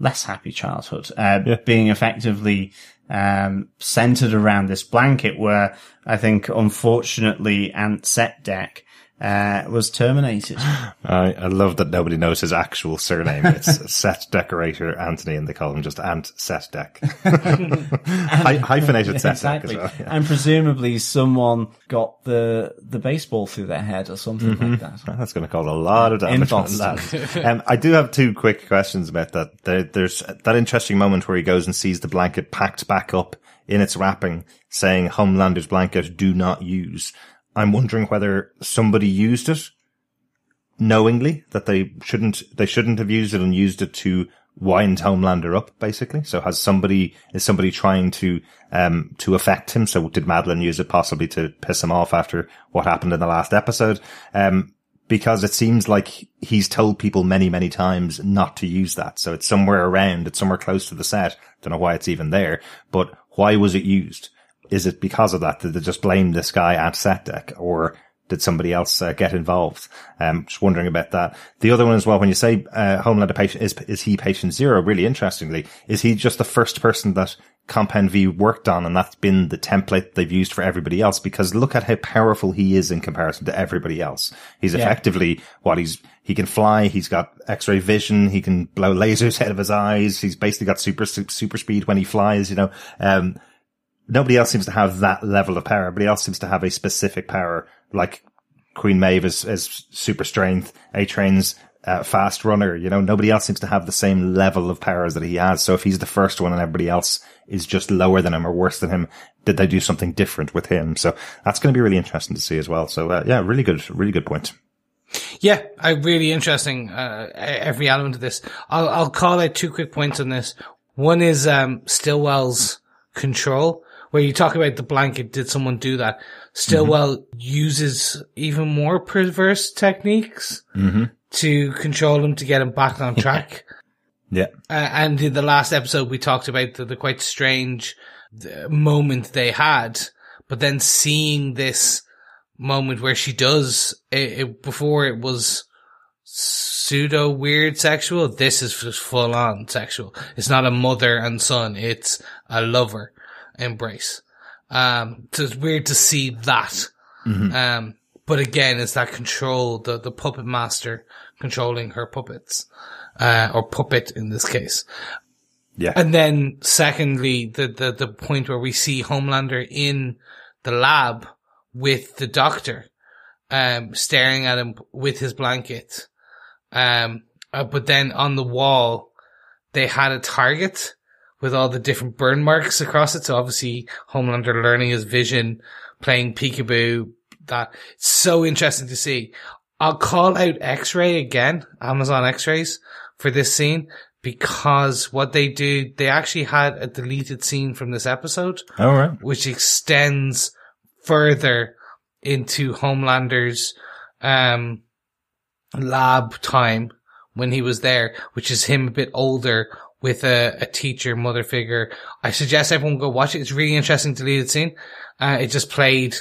less happy childhood, uh, Yeah. being effectively, um, centered around this blanket where I think unfortunately Ant Set Deck, uh, was terminated. (gasps) I, I love that nobody knows his actual surname. It's (laughs) Set Decorator Anthony, and they call him just Ant Set Deck. (laughs) Hy- hyphenated Set Deck as well. yeah. And presumably someone got the, the baseball through their head or something like that. That's going to cause a lot of damage. In that. (laughs) um, I do have two quick questions about that. There, there's that interesting moment where he goes and sees the blanket packed back up in its wrapping, saying Homelander's blanket, do not use. I'm wondering whether somebody used it knowingly that they shouldn't, they shouldn't have used it and used it to wind Homelander up, basically. So has somebody, is somebody trying to, um, to affect him? So did Madeline use it possibly to piss him off after what happened in the last episode? Um, because it seems like he's told people many, many times not to use that. So it's somewhere around, it's somewhere close to the set. Don't know why it's even there, but why was it used? Is it because of that? Did they just blame this guy at set deck or did somebody else uh, get involved? Um, just wondering about that. The other one as well, when you say, uh, Homelander patient, is, is he patient zero? Really interestingly, is he just the first person that Compound V worked on and that's been the template they've used for everybody else? Because look at how powerful he is in comparison to everybody else. He's effectively what he's, he can fly. He's got x-ray vision. He can blow (laughs) lasers out of his eyes. He's basically got super, super speed when he flies, you know, um, nobody else seems to have that level of power. Everybody else seems to have a specific power, like Queen Maeve is, is super strength, A Train's uh, fast runner. You know, nobody else seems to have the same level of powers that he has. So if he's the first one and everybody else is just lower than him or worse than him, did they do something different with him? So that's going to be really interesting to see as well. So uh, yeah, really good, really good point. Yeah, I really interesting. Uh, every element of this. I'll I'll call out two quick points on this. One is um, Stillwell's control, where you talk about the blanket. Did someone do that? Stillwell mm-hmm. uses even more perverse techniques mm-hmm. to control him to get him back on track. yeah. Uh, and in the last episode, we talked about the, the quite strange moment they had, but then seeing this moment where she does it, it before it was pseudo weird sexual. This is just full on sexual. It's not a mother and son. It's a lover embrace. Um, so it's weird to see that. Mm-hmm. Um, but again, it's that control, the, the puppet master controlling her puppets, uh, or puppet in this case. Yeah. And then secondly, the, the, the point where we see Homelander in the lab with the doctor, um, staring at him with his blanket. Um, uh, but then on the wall, they had a target with all the different burn marks across it. So obviously Homelander learning his vision, playing peekaboo. That it's so interesting to see. I'll call out X-ray again, Amazon X-rays for this scene because what they do, they actually had a deleted scene from this episode. All right. Which extends further into Homelander's, um, lab time when he was there, which is him a bit older with a, a teacher, mother figure. I suggest everyone go watch it. It's really interesting deleted scene. Uh, it just played,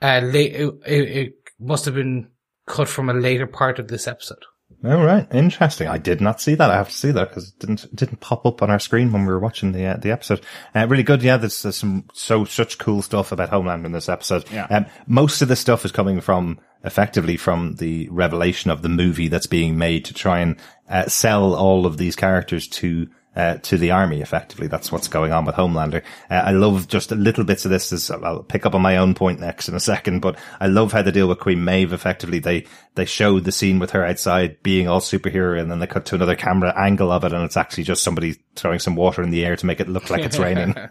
uh, late, it, it, must have been cut from a later part of this episode. All right, interesting. I did not see that. I have to see that because it didn't it didn't pop up on our screen when we were watching the uh, the episode. Uh, really good. Yeah, there's, there's, some so such cool stuff about Homeland in this episode. Yeah. Um, most of the stuff is coming from effectively from the revelation of the movie that's being made to try and uh, sell all of these characters to uh, to the army effectively. That's what's going on with Homelander. Uh, I love just a little bits of this. As I'll pick up on my own point next in a second, but I love how they deal with Queen Maeve effectively. They, they showed the scene with her outside being all superhero and then they cut to another camera angle of it and it's actually just somebody throwing some water in the air to make it look like it's raining. (laughs) (laughs)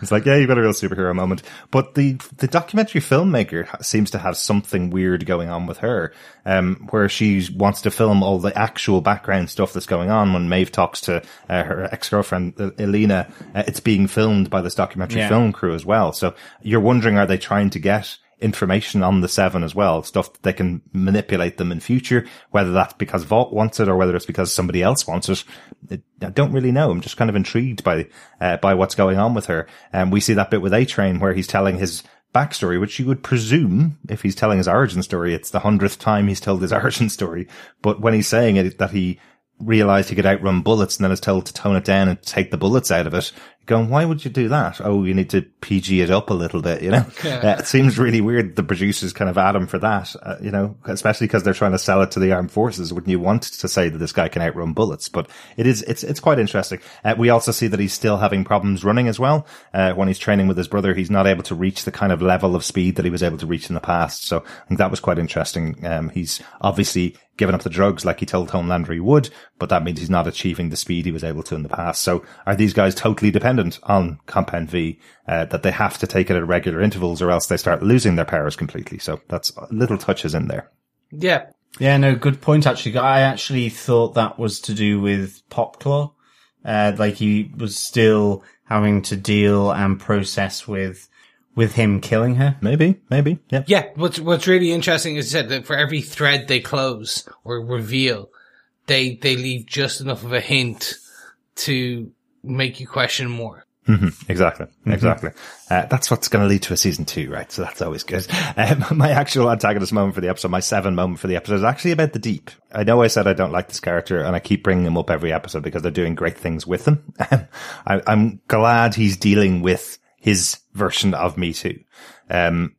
it's like, yeah, you've got a real superhero moment. But the, the documentary filmmaker seems to have something weird going on with her, um, where she wants to film all the actual background stuff that's going on when Maeve talks to uh, her ex-girlfriend, Elena. Uh, it's being filmed by this documentary Yeah. film crew as well. So you're wondering, are they trying to get information on the seven as well? Stuff that they can manipulate them in future, whether that's because Vought wants it or whether it's because somebody else wants it. I don't really know. I'm just kind of intrigued by, uh, by what's going on with her. And we see that bit with A-Train where he's telling his backstory, which you would presume if he's telling his origin story, it's the hundredth time he's told his (laughs) origin story. But when he's saying it, that he realized he could outrun bullets and then is told to tone it down and take the bullets out of it. Going, why would you do that? Oh, you need to PG it up a little bit, you know? (laughs) Uh, it seems really weird. The producers kind of add him for that, uh, you know, especially because they're trying to sell it to the armed forces. Wouldn't you want to say that this guy can outrun bullets? But it is, it's, it's quite interesting. Uh, we also see that he's still having problems running as well. Uh, when he's training with his brother, he's not able to reach the kind of level of speed that he was able to reach in the past. So I think that was quite interesting. Um, he's obviously given up the drugs like he told Homelander he would, but that means he's not achieving the speed he was able to in the past. So are these guys totally dependent on Compound V, uh, that they have to take it at regular intervals or else they start losing their powers completely? So that's little touches in there. Yeah. Yeah, no, good point actually. I actually thought that was to do with Popclaw. Uh, like he was still having to deal and process with, with him killing her. Maybe, maybe, yeah. Yeah. What's, what's really interesting is that that for every thread they close or reveal, they, they leave just enough of a hint to make you question more. Mm-hmm. Exactly. Exactly. Uh, that's what's going to lead to a season two, right? So that's always good. Um, (laughs) my actual antagonist moment for the episode, my seven moment for the episode is actually about the deep. I know I said I don't like this character and I keep bringing him up every episode because they're doing great things with him. (laughs) I, I'm glad he's dealing with his version of Me Too. Um,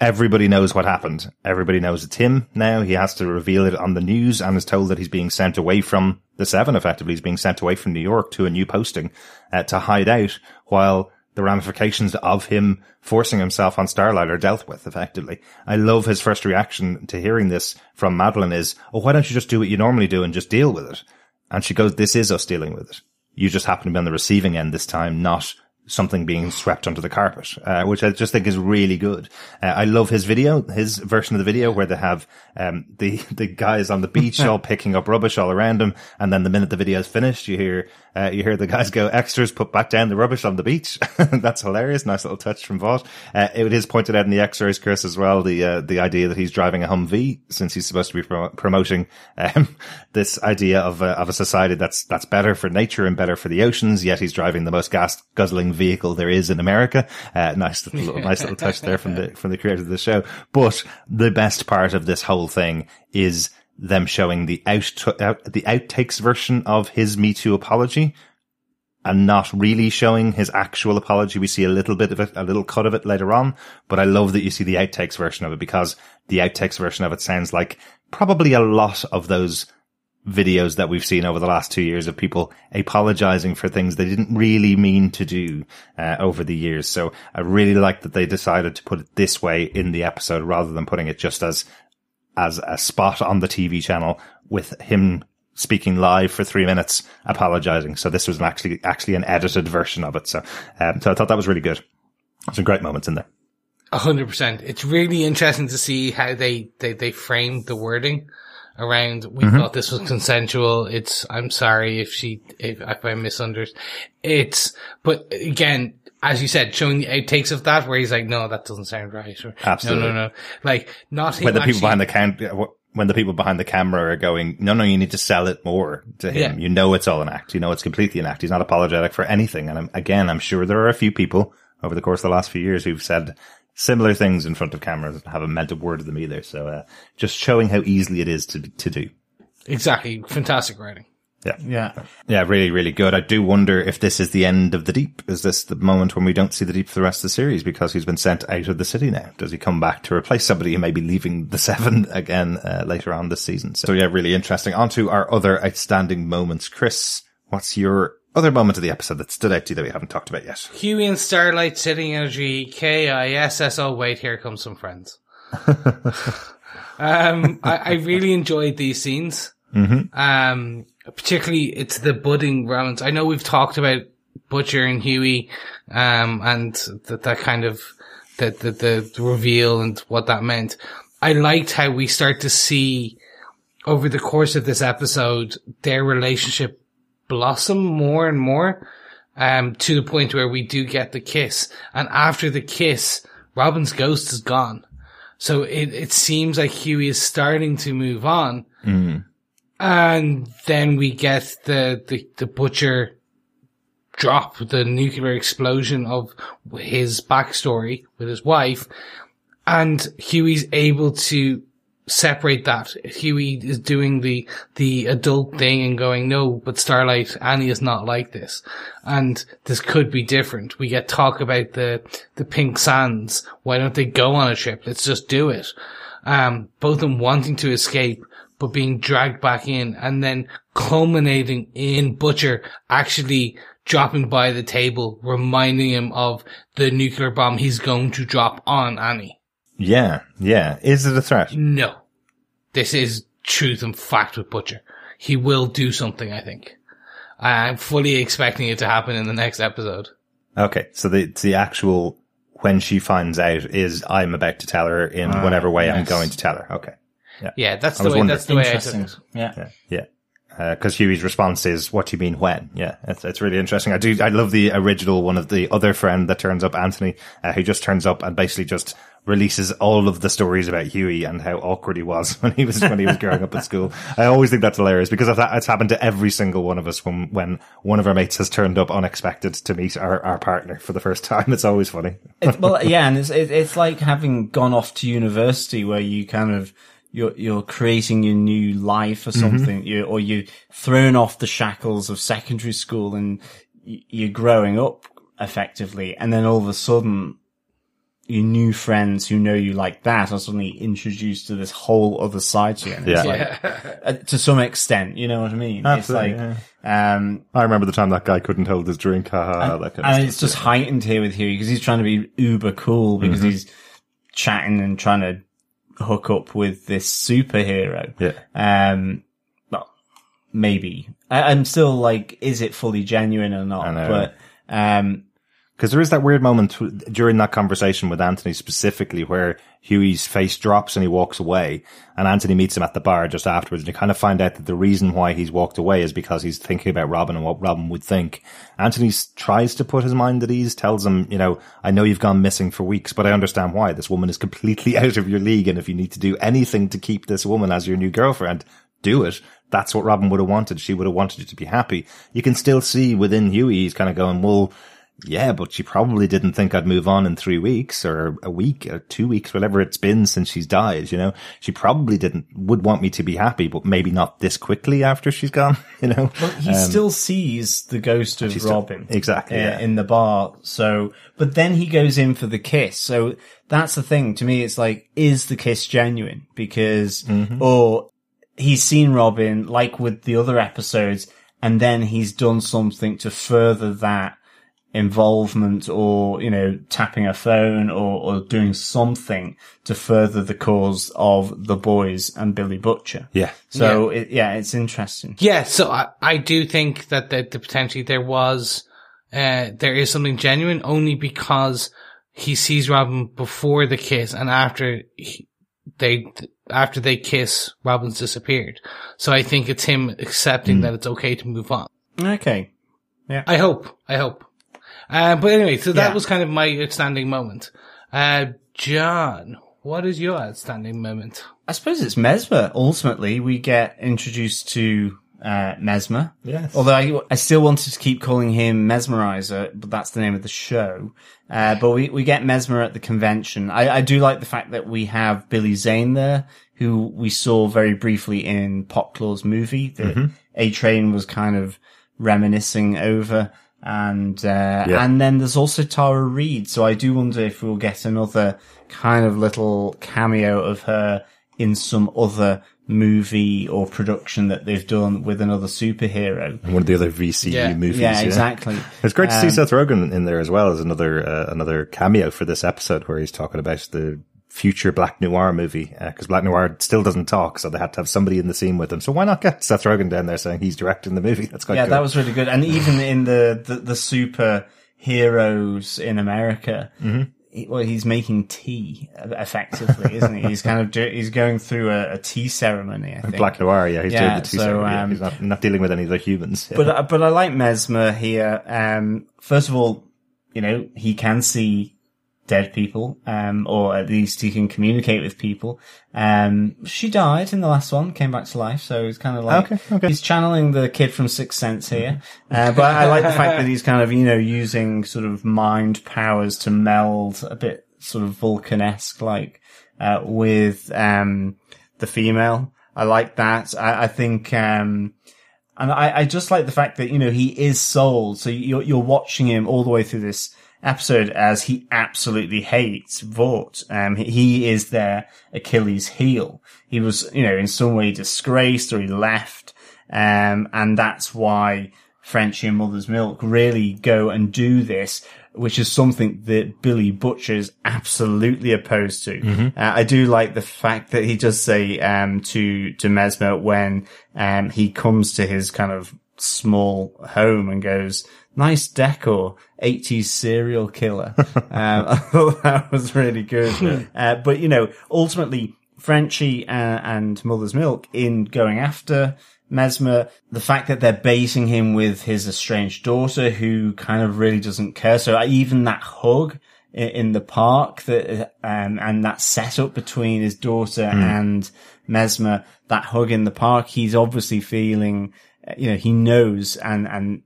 everybody knows what happened. Everybody knows it's him now. He has to reveal it on the news and is told that he's being sent away from the seven effectively. He's being sent away from New York to a new posting uh, to hide out while the ramifications of him forcing himself on Starlight are dealt with effectively. I love his first reaction to hearing this from Madeline is, oh, why don't you just do what you normally do and just deal with it? And she goes, this is us dealing with it. You just happen to be on the receiving end this time, not something being swept under the carpet, uh, which I just think is really good. Uh, I love his video, his version of the video where they have um, the (laughs) the guys on the beach (laughs) all picking up rubbish all around them, and then the minute the video is finished, you hear uh, you hear the guys go, "Extras, put back down the rubbish on the beach." (laughs) That's hilarious. Nice little touch from Vought. Uh, it is pointed out in the X-rays, Chris, as well. The uh, the idea that he's driving a Humvee since he's supposed to be pro- promoting um, this idea of a, of a society that's that's better for nature and better for the oceans. Yet he's driving the most gas guzzling vehicle there is in America. Uh, nice little nice little touch there from the (laughs) from the creator of the show. But the best part of this whole thing is them showing the out, out the outtakes version of his Me Too apology and not really showing his actual apology. We see a little bit of it, a little cut of it later on, but I love that you see the outtakes version of it because the outtakes version of it sounds like probably a lot of those videos that we've seen over the last two years of people apologizing for things they didn't really mean to do uh, over the years. So I really like that they decided to put it this way in the episode rather than putting it just as as a spot on the TV channel with him speaking live for three minutes, apologizing. So this was actually actually an edited version of it. So um, so I thought that was really good. Some great moments in there. A hundred percent. It's really interesting to see how they, they, they framed the wording around. We mm-hmm. thought this was consensual. It's, I'm sorry if she, if, if I misunderstood. It's, but again, as you said, showing the outtakes of that where he's like, no, that doesn't sound right. Or, Absolutely. No, no, no. Like, not when the actually, people behind the camera, when the people behind the camera are going, no, no, you need to sell it more to him. Yeah. You know, it's all an act. You know, it's completely an act. He's not apologetic for anything. And I'm, again, I'm sure there are a few people over the course of the last few years who've said similar things in front of cameras haven't meant a word of them either. So, uh, just showing how easily it is to, to do. Exactly. Fantastic writing. Yeah. Yeah. Yeah, really, really good. I do wonder if this is the end of the deep. Is this the moment when we don't see the deep for the rest of the series because he's been sent out of the city now? Does he come back to replace somebody who may be leaving the (laughs) seven again uh, later on this season? So yeah, really interesting. On to our other outstanding moments. Chris, what's your other moments of the episode that stood out to you that we haven't talked about yet? Hughie and Starlight sitting energy, K-I-S-S, oh wait, here comes some friends. (laughs) um, I, I really enjoyed these scenes. Mm-hmm. Um, particularly it's the budding romance. I know we've talked about Butcher and Hughie, um, and that, that kind of, the, the reveal and what that meant. I liked how we start to see over the course of this episode, their relationship blossom more and more, um, to the point where we do get the kiss. And after the kiss, Robin's ghost is gone. So it, it seems like Hughie is starting to move on. Mm. And then we get the, the, the butcher drop, the nuclear explosion of his backstory with his wife. And Hughie's able to separate that. Hughie is doing the, the adult thing and going, no, but Starlight, Annie is not like this. And this could be different. We get talk about the, the pink sands. Why don't they go on a trip? Let's just do it. Um, both of them wanting to escape, but being dragged back in and then culminating in Butcher actually dropping by the table, reminding him of the nuclear bomb he's going to drop on Annie. Yeah, yeah. Is it a threat? No. This is truth and fact with Butcher. He will do something, I think. I'm fully expecting it to happen in the next episode. Okay, so the the actual when she finds out is I'm about to tell her in uh, whatever way yes. I'm going to tell her. Okay. Yeah, yeah that's the way. That's the way I took it. Yeah, yeah. yeah because uh, Hughie's response is, "What do you mean when?" Yeah, it's it's really interesting. I do. I love the original one of the other friend that turns up, Anthony, uh, who just turns up and basically just releases all of the stories about Hughie and how awkward he was (laughs) when he was when he was growing up at school. I always think that's hilarious because it's happened to every single one of us when when one of our mates has turned up unexpected to meet our, our partner for the first time. It's always funny. it's, well, (laughs) yeah, and it's it, it's like having gone off to university where you kind of you're you're creating your new life or mm-hmm. something, mm-hmm. you or you thrown off the shackles of secondary school and you're growing up effectively, and then all of a sudden your new friends who know you like that are suddenly introduced to this whole other side to you. And it's Yeah. like, uh, to some extent, you know what I mean? Absolutely, it's like, um, I remember the time that guy couldn't hold his drink. Ha, ha, ha, that kind of and stuff. it's just heightened here with Hughie because he's trying to be uber cool because Mm-hmm. he's chatting and trying to hook up with this superhero. Yeah. Um, well, maybe. I, I'm still like, is it fully genuine or not? I know. But, um, Because there is that weird moment during that conversation with Anthony specifically where Hughie's face drops and he walks away and Anthony meets him at the bar just afterwards and you kind of find out that the reason why he's walked away is because he's thinking about Robin and what Robin would think. Anthony tries to put his mind at ease, tells him, you know, I know you've gone missing for weeks, but I understand why. This woman is completely (laughs) out of your league and if you need to do anything to keep this woman as your new girlfriend, do it. That's what Robin would have wanted. She would have wanted you to be happy. You can still see within Hughie, he's kind of going, well, yeah, but she probably didn't think I'd move on in three weeks or a week or two weeks, whatever it's been since she's died. You know, she probably didn't, would want me to be happy, but maybe not this quickly after she's gone, (laughs) you know? he still sees the ghost of She's still- Robin. exactly, uh, yeah. In the bar. So, but then he goes in for the kiss. So that's the thing. To me, it's like, is the kiss genuine? Because, Mm-hmm. or he's seen Robin, like with the other episodes, and then he's done something to further that involvement or, you know, tapping a phone or, or doing something to further the cause of the boys and Billy Butcher. Yeah. So, It, yeah, it's interesting. Yeah, so I, I do think that the, the potentially there was, uh, there is something genuine only because he sees Robin before the kiss and after he, they, after they kiss, Robin's disappeared. So I think it's him accepting that it's okay to move on. Okay. Yeah. I hope. I hope. Uh, but anyway, so that Yeah. was kind of my outstanding moment. Uh, John, what is your outstanding moment? I suppose it's Mesmer. Ultimately, we get introduced to uh, Mesmer. Yes. Although I, I still wanted to keep calling him Mesmerizer, but that's the name of the show. Uh, but we, we get Mesmer at the convention. I, I do like the fact that we have Billy Zane there, who we saw very briefly in Popclaw's movie that A Train was kind of reminiscing over. And, uh, Yeah. and then there's also Tara Reid. So I do wonder if we'll get another kind of little cameo of her in some other movie or production that they've done with another superhero. One of the other VCU Yeah. movies. Yeah, exactly. (laughs) It's great to see Um, Seth Rogen in there as well as another, uh, another cameo for this episode where he's talking about the future Black Noir movie. Uh, cause Black Noir still doesn't talk. So they had to have somebody in the scene with him. So why not get Seth Rogen down there saying he's directing the movie? (laughs) That's quite Yeah, cool. that was really good. And even in the, the, the super heroes in America, Mm-hmm. he- well, he's making tea effectively, isn't he? He's kind of, do, he's going through a, a tea ceremony, I think. Black Noir, yeah, he's Yeah, doing the tea so, yeah, um, He's not, not dealing with any of the humans. Yeah. But (laughs) uh, but I like Mesmer here. Um, first of all, you know he can see dead people, um, or at least he can communicate with people. Um, she died in the last one, came back to life, so it's kind of like Okay, okay. he's channeling the kid from Sixth Sense here. Uh, but I like the fact that (laughs) he's kind of you know using sort of mind powers to meld a bit sort of Vulcan-esque like uh, with um, the female. I like that. I, I think. Um, and I, I just like the fact that, you know, he is sold. So you're, you're watching him all the way through this episode as he absolutely hates Vought. Um, he, is their Achilles heel. He was, you know, in some way disgraced or he left. Um, and that's why Frenchie and Mother's Milk really go and do this, which is something that Billy Butcher is absolutely opposed to. Uh, I do like the fact that he does say, um, to, to Mesmer when, um, he comes to his kind of small home and goes, nice decor, 80s serial killer. (laughs) um, (laughs) I thought that was really good. uh, but you know, ultimately, Frenchie uh, and Mother's Milk in going after Mesmer, the fact that they're baiting him with his estranged daughter who kind of really doesn't care. So uh, even that hug i- in the park that, um, and that setup between his daughter and Mesmer, that hug in the park, he's obviously feeling, uh, you know, he knows and, and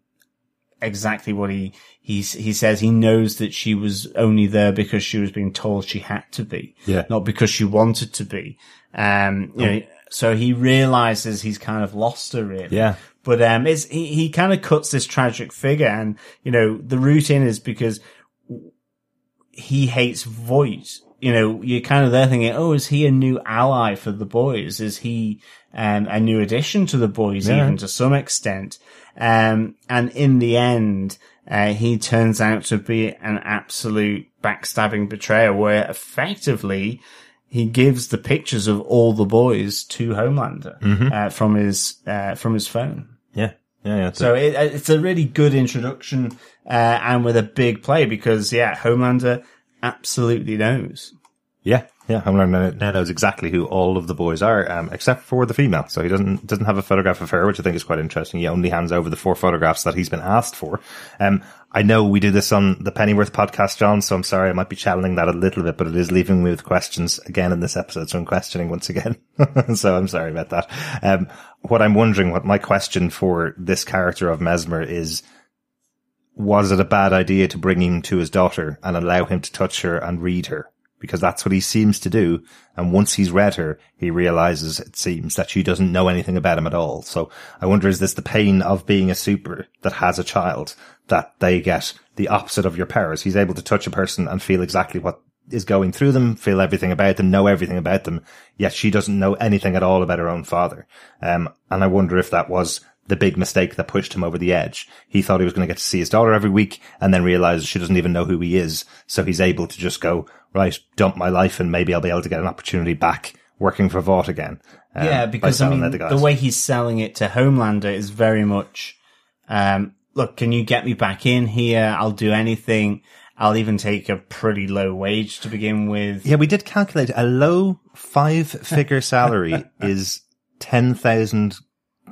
exactly what he, he's, he says he knows that she was only there because she was being told she had to be. Yeah. Not because she wanted to be. Um, you know, so he realizes he's kind of lost her really. Yeah. But, um, it's, he, he kind of cuts this tragic figure and, you know, the root in is because he hates Vought. You know, you're kind of there thinking, oh, is he a new ally for the boys? Is he um, a new addition to the boys, Yeah. even to some extent? Um, and in the end, uh, he turns out to be an absolute backstabbing betrayer where effectively he gives the pictures of all the boys to Homelander, uh, from his, uh, from his phone. Yeah. Yeah. yeah. So it, it's a really good introduction, uh, and with a big play because, yeah, Homelander absolutely knows. Yeah, yeah. Homelander now knows exactly who all of the boys are, um, except for the female. So he doesn't doesn't have a photograph of her, which I think is quite interesting. He only hands over the four photographs that he's been asked for. Um, I know we do this on the Pennyworth podcast, John. So I'm sorry, I might be channeling that a little bit, but it is leaving me with questions again in this episode. So I'm questioning once again. (laughs) so I'm sorry about that. Um, what I'm wondering, what my question for this character of Mesmer is, was it a bad idea to bring him to his daughter and allow him to touch her and read her? Because that's what he seems to do. And once he's read her, he realizes, it seems, that she doesn't know anything about him at all. So I wonder, is this the pain of being a super that has a child that they get the opposite of your powers? He's able to touch a person and feel exactly what is going through them, feel everything about them, know everything about them, yet she doesn't know anything at all about her own father. Um, and I wonder if that was the big mistake that pushed him over the edge. He thought he was going to get to see his daughter every week and then realizes she doesn't even know who he is. So he's able to just go, right, dump my life and maybe I'll be able to get an opportunity back working for Vought again. um, yeah, because I mean, the the, way he's selling it to Homelander is very much, um, look, can you get me back in here? I'll do anything. I'll even take a pretty low wage to begin with. Yeah, we did calculate a low five figure salary (laughs) is 10,000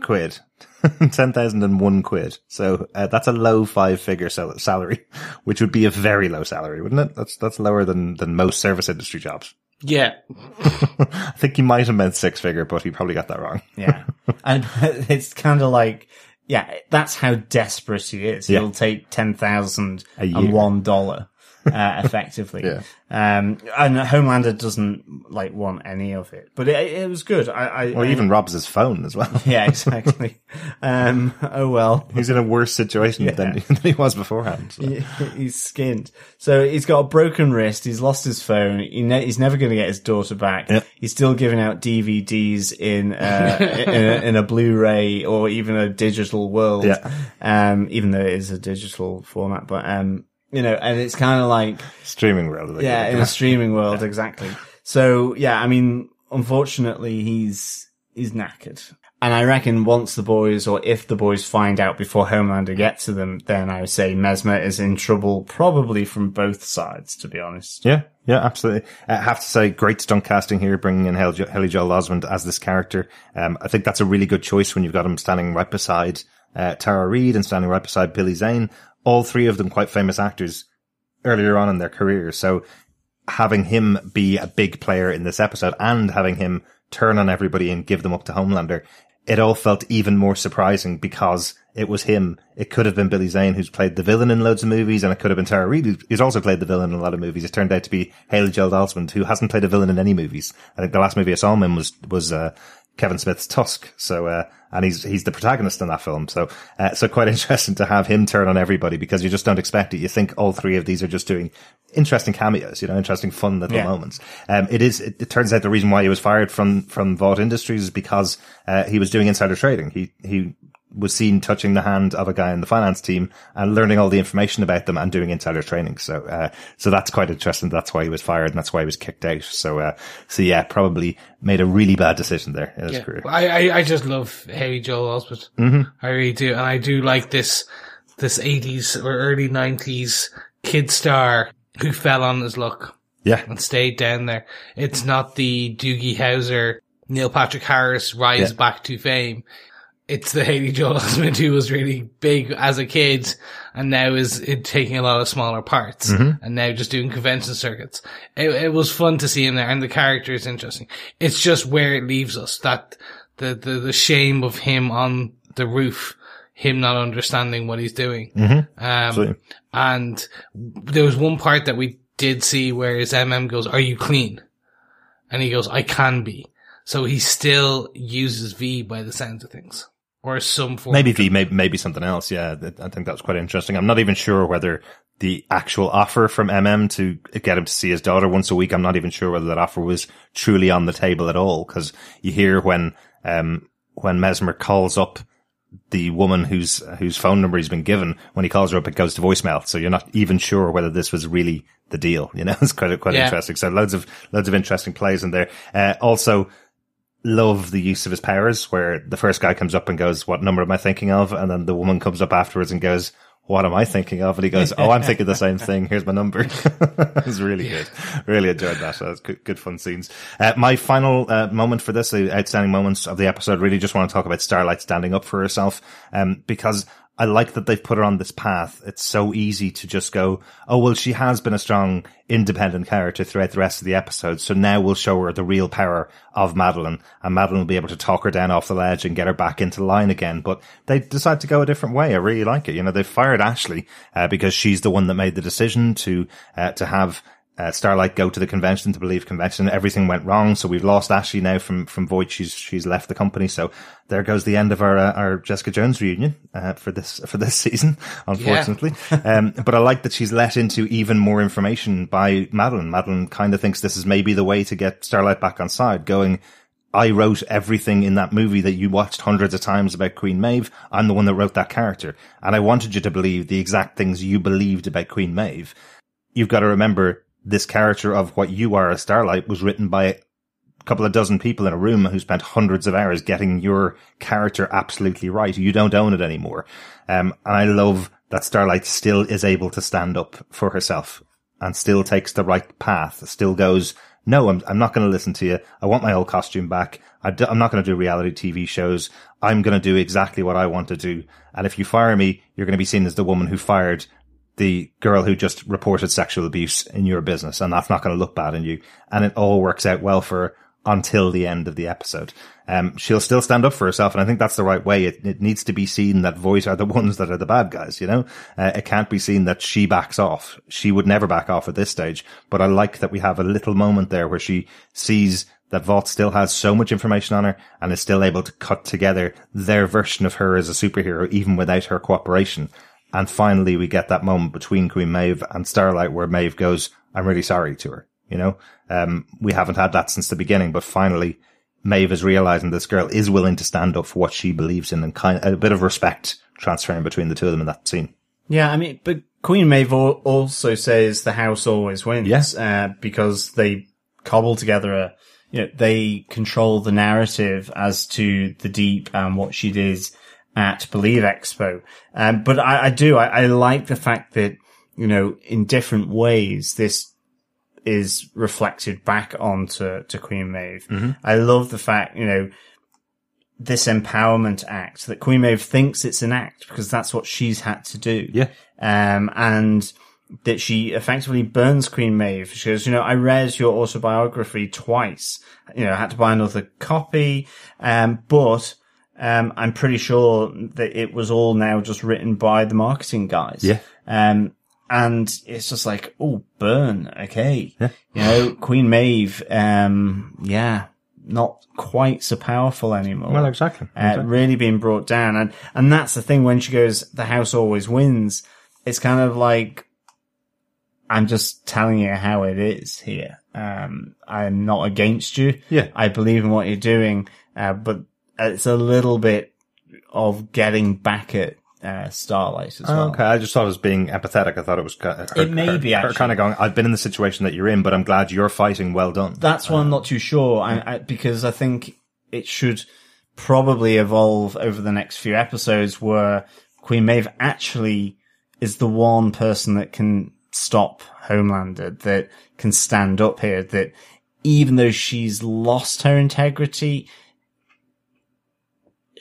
quid. (laughs) 10,001 quid. So uh, that's a low five figure sal- salary, (laughs) which would be a very low salary, wouldn't it? That's, that's lower than, than most service industry jobs. Yeah. (laughs) I think he might have meant six figure, but he probably got that wrong. Yeah. and it's kind of like, yeah, that's how desperate he is. Yeah. He'll take ten thousand and one dollar, (laughs) uh, effectively. Yeah. Um, and Homelander doesn't like want any of it, but it, it was good. I, I Or I- even robs his phone as well. (laughs) yeah, exactly. um, oh well. He's in a worse situation than, (laughs) than he was beforehand. so. he's skinned. So he's got a broken wrist. He's lost his phone. He ne- he's never going to get his daughter back. Yeah. He's still giving out DVDs in uh, in, a, in a Blu-ray or even a digital world. Yeah. Um, even though it is a digital format, but um, you know, and it's kind of like Streaming world. like, yeah, in a streaming world, exactly. So yeah, I mean, unfortunately, he's he's knackered. And I reckon once the boys, or if the boys find out before Homelander gets to them, then I would say Mesmer is in trouble, probably from both sides, to be honest. Yeah, yeah, absolutely. I have to say, great stunt casting here, bringing in Hel- Haley Joel Osment as this character. Um, I think that's a really good choice when you've got him standing right beside uh, Tara Reid and standing right beside Billy Zane. All three of them quite famous actors earlier on in their careers. So having him be a big player in this episode and having him turn on everybody and give them up to Homelander, it all felt even more surprising because it was him. It could have been Billy Zane, who's played the villain in loads of movies, and it could have been Tara Reid, who's also played the villain in a lot of movies. It turned out to be Haley Joel Osment, who hasn't played a villain in any movies. I think the last movie I saw him in was was uh, Kevin Smith's Tusk. So, uh, and he's he's the protagonist in that film. So, uh, so quite (laughs) interesting to have him turn on everybody because you just don't expect it. You think all three of these are just doing interesting cameos, you know, interesting fun little Yeah. moments. Um, it is. It, it turns out the reason why he was fired from from Vought Industries is because uh, he was doing insider trading. He he was seen touching the hand of a guy in the finance team and learning all the information about them and doing insider training. So, uh, so that's quite interesting. That's why he was fired and that's why he was kicked out. So, uh, so yeah, probably made a really bad decision there in his Yeah. career. I, I, I just love Haley Joel Osment. Mm-hmm. I really do. And I do like this, this 80s or early 90s kid star who fell on his luck Yeah. and stayed down there. It's not the Doogie Howser, Neil Patrick Harris rise Yeah. back to fame. It's the Haley Joel Osment who was really big as a kid and now is in- taking a lot of smaller parts and now just doing convention circuits. It, it was fun to see him there and the character is interesting. It's just where it leaves us that the, the, the shame of him on the roof, him not understanding what he's doing. Um, Absolutely. and there was one part that we did see where his MM goes, are you clean? And he goes, I can be. So he still uses V by the sounds of things. Or some form. Maybe V, maybe, maybe something else. Yeah, I think that was quite interesting. I'm not even sure whether the actual offer from MM to get him to see his daughter once a week. I'm not even sure whether that offer was truly on the table at all. Cause you hear when, um, when Mesmer calls up the woman whose, whose phone number he's been given, when he calls her up, it goes to voicemail. So you're not even sure whether this was really the deal. You know, (laughs) it's quite, quite Yeah. interesting. So loads of, loads of interesting plays in there. Uh, also, love the use of his powers where the first guy comes up and goes, what number am I thinking of? And then the woman comes up afterwards and goes, what am I thinking of? And he goes, oh, I'm thinking the same (laughs) thing. Here's my number. (laughs) it was really good. Really enjoyed that. That was good, good fun scenes. Uh, my final uh, moment for this, the outstanding moments of the episode, really just want to talk about Starlight standing up for herself, um, because I like that they've put her on this path. It's so easy to just go, oh, well, she has been a strong, independent character throughout the rest of the episode. So now we'll show her the real power of Madeline and Madeline will be able to talk her down off the ledge and get her back into line again. But they decide to go a different way. I really like it. You know, they fired Ashley, uh, because she's the one that made the decision to, uh, to have, uh, Starlight go to the convention to believe convention. Everything went wrong. So we've lost Ashley now from, from Vought. She's, she's left the company. So there goes the end of our, uh, our Jessica Jones reunion, uh, for this, for this (laughs) season, unfortunately. um, but I like that she's let into even more information by Madeline. Madeline kind of thinks this is maybe the way to get Starlight back on side going, I wrote everything in that movie that you watched hundreds of times about Queen Maeve. I'm the one that wrote that character. And I wanted you to believe the exact things you believed about Queen Maeve. You've got to remember this character of what you are as Starlight was written by a couple of dozen people in a room who spent hundreds of hours getting your character absolutely right. You don't own it anymore. Um, and I love that Starlight still is able to stand up for herself and still takes the right path, still goes, no, I'm, I'm not going to listen to you. I want my old costume back. I'm not going to do reality TV shows. I'm going to do exactly what I want to do. And if you fire me, you're going to be seen as the woman who fired the girl who just reported sexual abuse in your business. And that's not going to look bad in you. And it all works out well for her until the end of the episode. Um, she'll still stand up for herself. And I think that's the right way. It, it needs to be seen that voice are the (laughs) ones that are the bad guys, you know? Uh, it can't be seen that she backs off. She would never back off at this stage. But I like that we have a little moment there where she sees that Vought still has so much information on her and is still able to cut together their version of her as a superhero, even without her cooperation. And finally, we get that moment between Queen Maeve and Starlight where Maeve goes, I'm really sorry to her. You know, um, we haven't had that since the beginning, but finally Maeve is realizing this girl is willing to stand up for what she believes in and kind a bit of respect transferring between the two of them in that scene. Yeah, I mean, but Queen Maeve also says the house always wins. Yes. Uh, because they cobble together a, you know, they control the narrative as to the deep and what she did at Believe Expo. Um, but I, I do, I, I like the fact that, you know, in different ways, this is reflected back onto to Queen Maeve. I love the fact, you know, this empowerment act that Queen Maeve thinks it's an act because that's what she's had to do. Yeah. Um, and that she effectively burns Queen Maeve. She goes, you know, I read your autobiography twice. You know, I had to buy another copy. Um, but, um, I'm pretty sure that it was all now just written by the marketing guys. Yeah. Um, and it's just like, oh, burn. Okay. Yeah. You know, Queen Maeve, um, yeah, not quite so powerful anymore. Well, exactly. Uh, really being brought down. And, and that's the thing when she goes, the house always wins. It's kind of like, I'm just telling you how it is here. Um, I'm not against you. Yeah. I believe in what you're doing. Uh, but it's a little bit of getting back at, uh, Starlight as well. Okay, I just thought it was being empathetic. I thought it was her, It may her- be, actually. kind of going. I've been in the situation that you're in, but I'm glad you're fighting. Well done. That's why I'm not too sure. I, I, because I think it should probably evolve over the next few episodes where Queen Maeve actually is the one person that can stop Homelander, that can stand up here, that even though she's lost her integrity,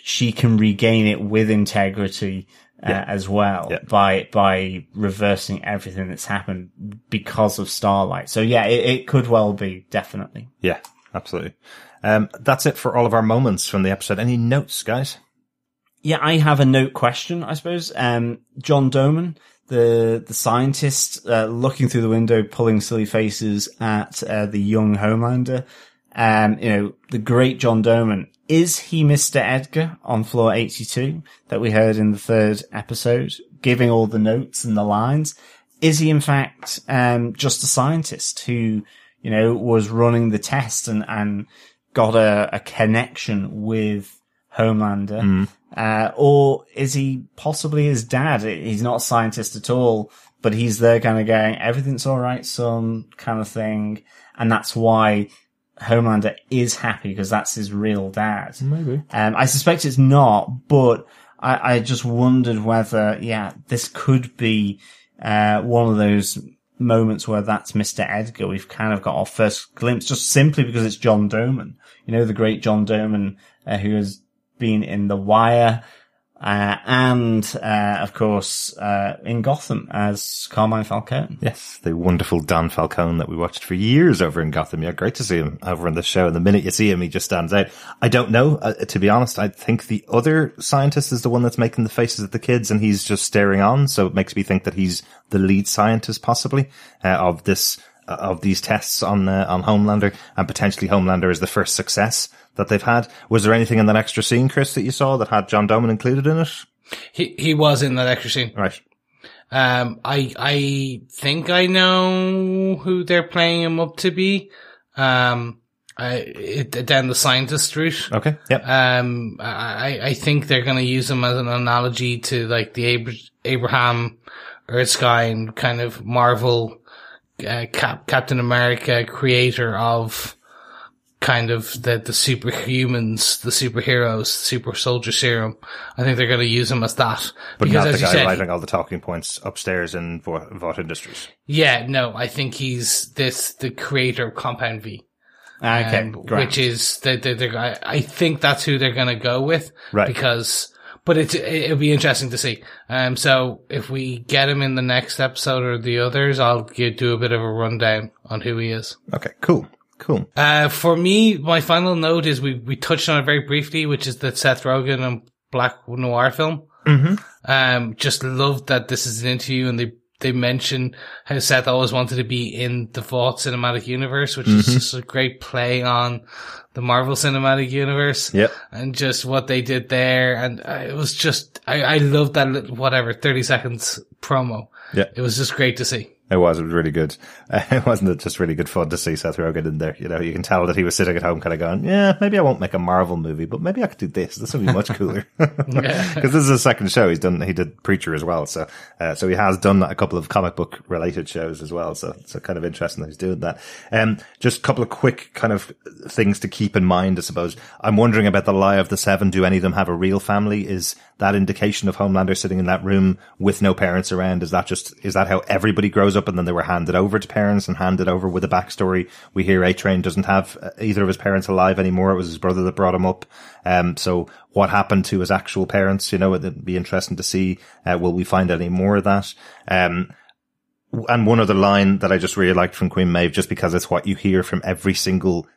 she can regain it with integrity uh, Yeah. as well Yeah. by by reversing everything that's happened because of Starlight. So yeah, it, it could well be definitely. Yeah, absolutely. Um, that's it for all of our moments from the episode. Any notes, guys? Yeah, I have a note question, I suppose. Um, John Doman, the the scientist, uh, looking through the window, pulling silly faces at uh, the young Homelander. Um, you know, the great John Doman is he Mr. Edgar on floor 82 that we heard in the third episode, giving all the notes and the lines? Is he in fact, um, just a scientist who, you know, was running the test and, and got a, a connection with Homelander? Uh, or is he possibly his dad? He's not a scientist at all, but he's there kind of going, everything's all right, son, kind of thing. And that's why Homelander is happy because that's his real dad. Maybe. Um, I suspect it's not, but I, I just wondered whether, yeah, this could be, uh, one of those moments where that's Mr. Edgar. We've kind of got our first glimpse just simply because it's John Doman. You know, the great John Doman, uh, who has been in The Wire, uh, and, uh, of course, uh, in Gotham as Carmine Falcone. Yes, the wonderful Dan Falcone that we watched for years over in Gotham. Yeah, great to see him over in the show. And the minute you see him, he just stands out. I don't know, uh, to be honest. I think the other scientist is the one that's making the faces at the kids and he's just staring on. So it makes me think that he's the lead scientist possibly, uh, of this, of these tests on, uh, on Homelander and potentially Homelander is the first success that they've had. Was there anything in that extra scene, Chris, that you saw that had John Doman included in it? He he was in that extra scene. Right. Um, I I think I know who they're playing him up to be. Um, I, it, down the scientist route. Okay. Yep. Um, I I think they're going to use him as an analogy to like the Abra- Abraham Erskine kind of Marvel uh, Cap- Captain America creator of kind of the the superhumans, the superheroes, super soldier serum. I think they're going to use him as that but because, not the guy said, writing all the talking points upstairs in Vought, Vought Industries. yeah, no, I think he's this the creator of Compound V. Okay, um, great. which is the, the, the I, I think that's who they're going to go with, Right. Because, but it it'll be interesting to see. Um, so if we get him in the next episode or the others, I'll give, do a bit of a rundown on who he is. Okay. Cool. Cool. Uh, for me, my final note is we we touched on it very briefly, which is the Seth Rogen and Black Noir film. Mm-hmm. Um, just loved that this is an interview and they they mention how Seth always wanted to be in the Vought cinematic universe, which is just a great play on the Marvel cinematic universe. Yep. And just what they did there. And uh, it was just, I, I loved that little, whatever, 30 seconds promo. Yeah. It was just great to see. It was. It was really good. Uh, (laughs) it wasn't it just really good fun to see Seth Rogen in there. You know, you can tell that he was sitting at home kind of going, yeah, maybe I won't make a Marvel movie, but maybe I could do this. This would be much cooler. (laughs) Because this is his second show. He's done, he did Preacher as well. So, uh, so he has done a couple of comic book related shows as well. So, so kind of interesting that he's doing that. Um, just a couple of quick kind of things to keep in mind, I suppose. I'm wondering about the lie of the seven. Do any of them have a real family? Is that indication of Homelander sitting in that room with no parents around? Is that just, is that how everybody grows up and then they were handed over to parents and handed over with a backstory? We hear A Train doesn't have uh, either of his parents alive anymore. It was his brother that brought him up. Um, so what happened to his actual parents? You know, it'd be interesting to see. Uh, will we find any more of that? Um, and one other line that I just really liked from Queen Maeve, just because it's what you hear from every single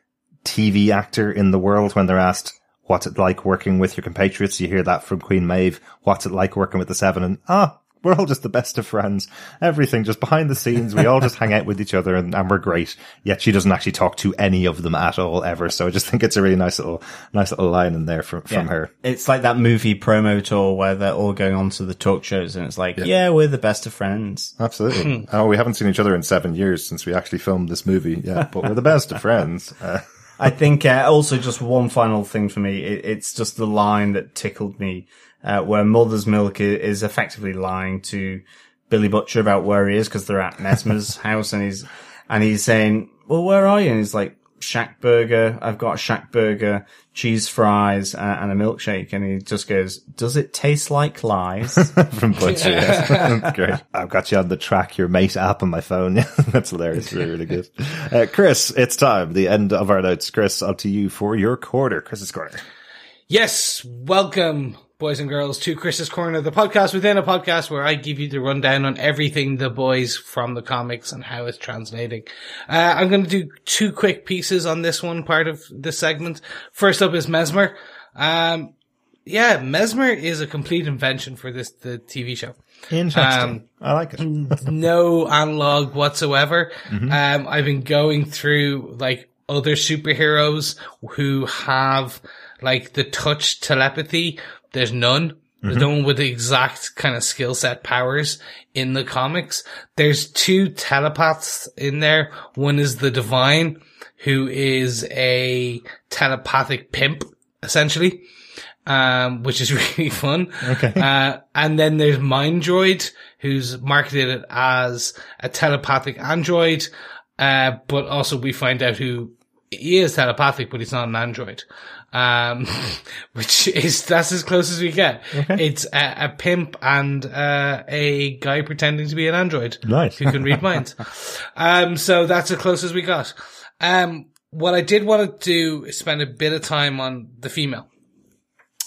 TV actor in the world when they're asked, what's it like working with your compatriots? You hear that from Queen Maeve. What's it like working with the Seven? And ah, we're all just the best of friends. Everything just behind the scenes. We all just hang out with each other and, and we're great. Yet she doesn't actually talk to any of them at all ever. So I just think it's a really nice little, nice little line in there from, from Yeah. her. It's like that movie promo tour where they're all going on to the talk shows and it's like, yeah, we're the best of friends. Absolutely. (clears throat) oh, we haven't seen each other in seven years since we actually filmed this movie. Yeah, but we're the best of friends. (laughs) Uh, I think uh, also just one final thing for me. It, it's just the line that tickled me, uh, where Mother's Milk is effectively lying to Billy Butcher about where he is because they're at Mesmer's (laughs) house, and he's and he's saying, "Well, where are you?" And he's like, "Shack Burger. I've got a Shack Burger, cheese fries, uh, and a milkshake." And he just goes, "Does it taste like lies?" (laughs) from Butcher. Yeah. (laughs) Great. I've got you on the track, your mate app on my phone. That's hilarious. Really, really good. Uh, Chris, it's time. The end of our notes. Chris, up to you for your quarter. Chris's Corner. Yes, welcome, boys and girls, to Chris's Corner, the podcast within a podcast where I give you the rundown on everything the boys from the comics and how it's translating. Uh, I'm going to do two quick pieces on this one part of this segment. First up is Mesmer. Um, yeah, Mesmer is a complete invention for this the TV show. Interesting. Um, I like it. no analog whatsoever. Um, I've been going through like other superheroes who have like the touch telepathy. There's none. There's no one with the exact kind of skill set powers in the comics. There's two telepaths in there. One is the Divine, who is a telepathic pimp, essentially, um, which is (laughs) really fun. Okay. Uh, and then there's Mindroid, who's marketed it as a telepathic android. Uh, but also we find out who he is telepathic, but he's not an android. Um, (laughs) which is, that's as close as we get. It's a, a pimp and, uh, a guy pretending to be an android. Nice. Who can read (laughs) minds. um, so that's as close as we got. Um, what I did want to do is spend a bit of time on the female.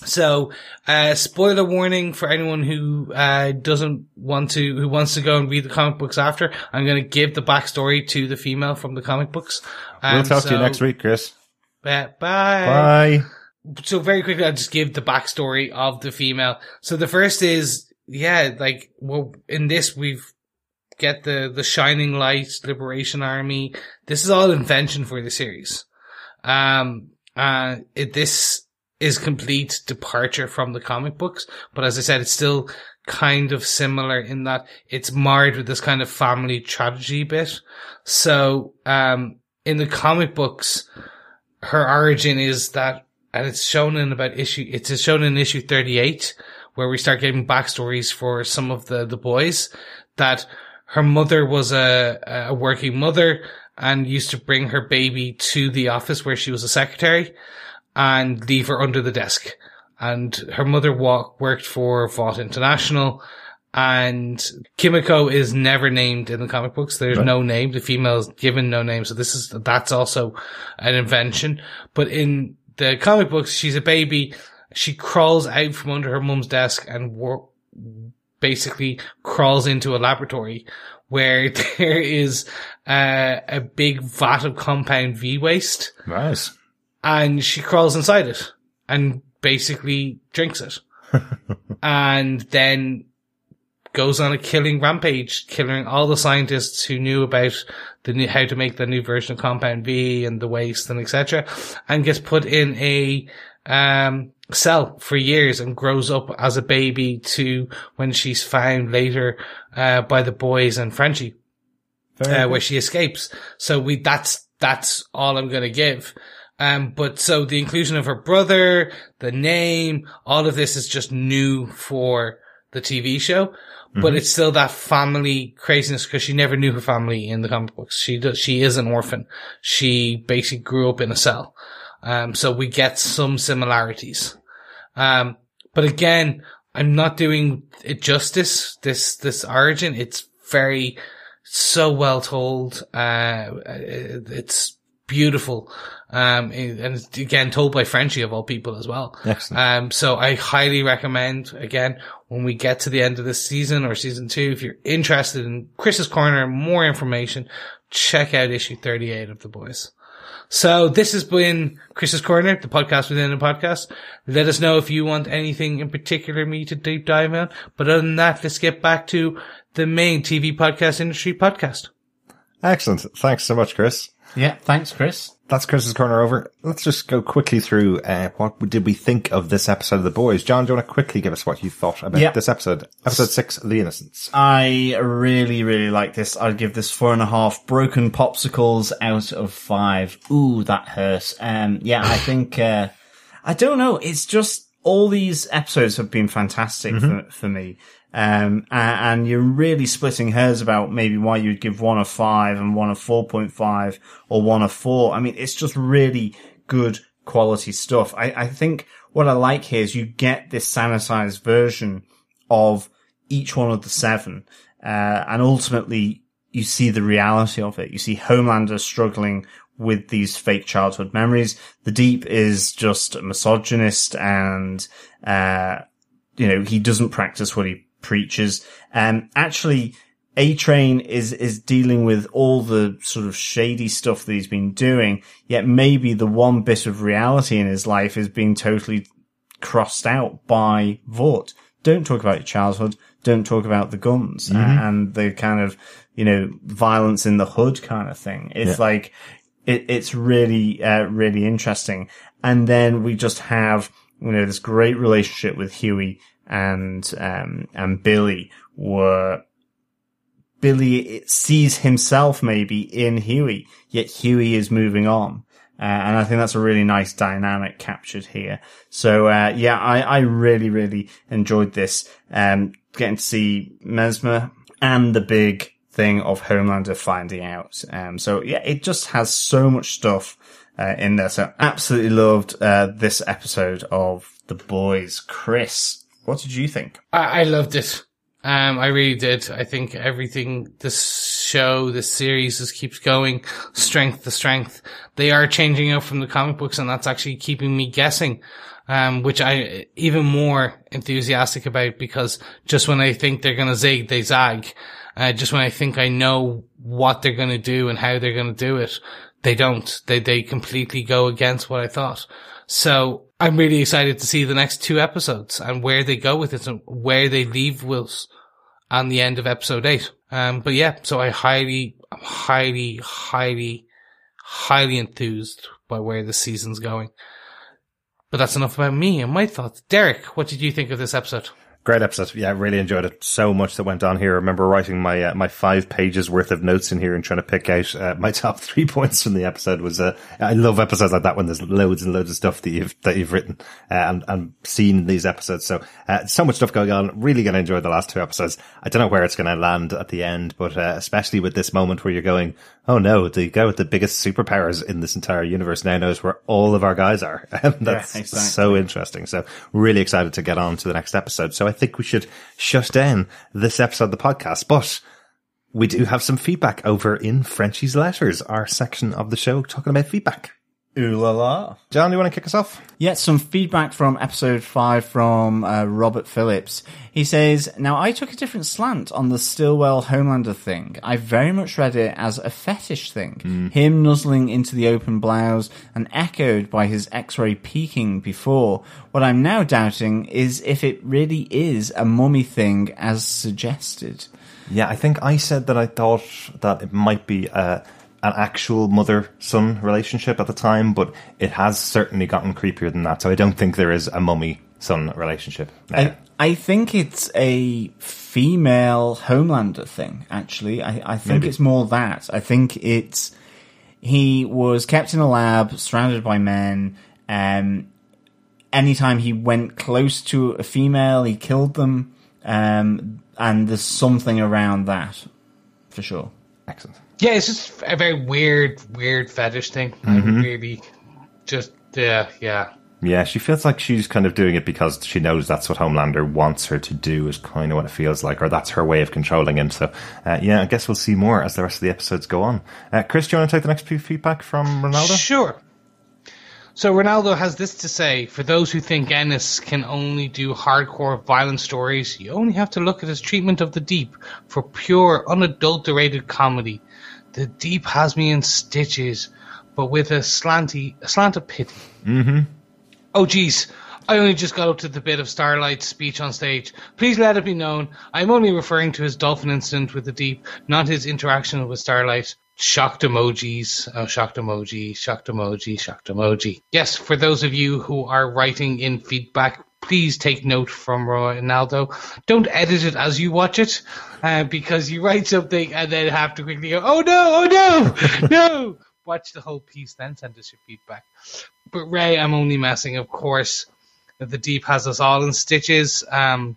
So, uh, spoiler warning for anyone who, uh, doesn't want to, who wants to go and read the comic books after. I'm going to give the backstory to the female from the comic books. We'll Um, talk to you next week, Chris. Bye. Bye. So very quickly, I'll just give the backstory of the female. So the first is, yeah, like, well, in this, we've get the, the Shining Light Liberation Army. This is all invention for the series. Um, uh, it, this is complete departure from the comic books, but as I said, it's still kind of similar in that it's marred with this kind of family tragedy bit. So, um, in the comic books, her origin is that, and it's shown in about issue, it's shown in issue 38, where we start getting backstories for some of the, the boys, that her mother was a, a working mother and used to bring her baby to the office where she was a secretary and leave her under the desk. And her mother walk, worked for Vought International and Kimiko is never named in the comic books. There's no name. The female is given no name. So this is, that's also an invention. But in the comic books, she's a baby. She crawls out from under her mum's desk and wor- basically crawls into a laboratory where (laughs) there is uh, a big vat of compound V waste Nice. and she crawls inside it and basically drinks it. (laughs) and then goes on a killing rampage, killing all the scientists who knew about the new, how to make the new version of Compound V and the waste and etc. and gets put in a, um, cell for years and grows up as a baby to when she's found later, uh, by the boys and Frenchie uh, where she escapes. So we, that's, that's all I'm going to give. Um, but so the inclusion of her brother, the name, all of this is just new for the TV show, but it's still that family craziness because she never knew her family in the comic books. She does, she is an orphan. She basically grew up in a cell. Um, so we get some similarities. Um, but again, I'm not doing it justice. This, this origin, it's very, so well told. Uh, it's beautiful. Um, and it's again told by Frenchie of all people as well. Excellent. Um, so I highly recommend again when we get to the end of this season or season two, if you're interested in Chris's Corner, more information, check out issue 38 of the boys. So this has been Chris's Corner, the podcast within the podcast. Let us know if you want anything in particular me to deep dive on. But other than that, let's get back to the main TV podcast industry podcast. Excellent. Thanks so much, Chris. Yeah, thanks, Chris. That's Chris's corner over. Let's just go quickly through uh, what did we think of this episode of The Boys. John, do you want to quickly give us what you thought about Yeah. this episode? Episode six, The Innocents. I really, really like this. I'd give this four and a half broken popsicles out of five. Ooh, that hurts. Um, yeah, I think, uh, I don't know. It's just all these episodes have been fantastic for, for me. Um, a- and, you're really splitting hairs about maybe why you'd give one a five and one a 4.5 or one a four. I mean, it's just really good quality stuff. I, I think what I like here is you get this sanitized version of each one of the seven. Uh, and ultimately you see the reality of it. You see Homelander struggling with these fake childhood memories. The Deep is just a misogynist and, uh, you know, he doesn't practice what he preaches. Um, actually, A Train is, is dealing with all the sort of shady stuff that he's been doing, yet maybe the one bit of reality in his life is being totally crossed out by Vought. Don't talk about your childhood. Don't talk about the guns uh, and the kind of, you know, violence in the hood kind of thing. It's like, it, it's really, uh, really interesting. And then we just have, you know, this great relationship with Hughie and, um, and Billy where Billy sees himself maybe in Hughie, yet Hughie is moving on. Uh, and I think that's a really nice dynamic captured here. So, uh, yeah, I, I really, really enjoyed this. Um, getting to see Mesmer and the big thing of Homelander finding out. Um, so yeah, it just has so much stuff, uh, in there. So absolutely loved, uh, this episode of The Boys. Chris, what did you think? I, I loved it. Um, I really did. I think everything, this show, this series just keeps going strength to strength. They are changing out from the comic books and that's actually keeping me guessing. Um, which I even more enthusiastic about because just when I think they're going to zig, they zag. Uh, just when I think I know what they're going to do and how they're going to do it, they don't. They, they completely go against what I thought. So I'm really excited to see the next two episodes and where they go with it and where they leave Wills on the end of episode eight. Um, but yeah, so I highly, highly, highly, highly enthused by where the season's going. But that's enough about me and my thoughts. Derek, what did you think of this episode? Great episode. Yeah, really enjoyed it. So much that went on here. I remember writing my uh, my five pages worth of notes in here and trying to pick out uh, my (laughs) top three points from the episode. Was uh, I love episodes like that when there's loads and loads of stuff that you've that you've written uh, and and seen these episodes. So uh, so much stuff going on. Really going to enjoy the last two episodes. I don't know where it's going to land at the end, but uh, especially with this moment where you're going, oh no, the guy with the biggest superpowers in this entire universe now knows where all of our guys are. (laughs) That's Yeah, exactly. so interesting. So really excited to get on to the next episode. So I think we should shut down this episode of the podcast, but we do have some feedback over in Frenchie's Letters, our section of the show talking about feedback. Ooh la la. John, do you want to kick us off? Yeah, some feedback from episode five from uh, Robert Phillips. He says, Now I took a different slant on the Stillwell Homelander thing. I very much read it as a fetish thing. Him nuzzling into the open blouse and echoed by his x-ray peeking before. What I'm now doubting is if it really is a mummy thing as suggested. Yeah, I think I said that I thought that it might be uh, an actual mother son relationship at the time, but it has certainly gotten creepier than that. So I don't think there is a mummy son relationship. I, I think it's a female Homelander thing, actually. I, I think Maybe. it's more that. I think it's he was kept in a lab, surrounded by men. Um, anytime he went close to a female, he killed them. Um, and there's something around that, for sure. Excellent. Yeah, it's just a very weird, weird fetish thing. I really just, yeah, yeah. Yeah, she feels like she's kind of doing it because she knows that's what Homelander wants her to do, is kind of what it feels like, or that's her way of controlling him. So, uh, yeah, I guess we'll see more as the rest of the episodes go on. Uh, Chris, do you want to take the next few feedback from Ronaldo? Sure. So Ronaldo has this to say: For those who think Ennis can only do hardcore violent stories, you only have to look at his treatment of the Deep for pure, unadulterated comedy. The Deep has me in stitches, but with a slanty, a slant of pity. Mm-hmm. Oh, geez. I only just got up to the bit of Starlight's speech on stage. Please let it be known, I'm only referring to his dolphin incident with the Deep, not his interaction with Starlight. Shocked emojis. Oh, shocked emoji, shocked emoji, shocked emoji. Yes, for those of you who are writing in feedback, please take note from Ronaldo. Don't edit it as you watch it, uh, because you write something and then have to quickly go, oh no, oh no, (laughs) no! Watch the whole piece, then send us your feedback. But Ray, I'm only messing, of course. The deep has us all in stitches. Um,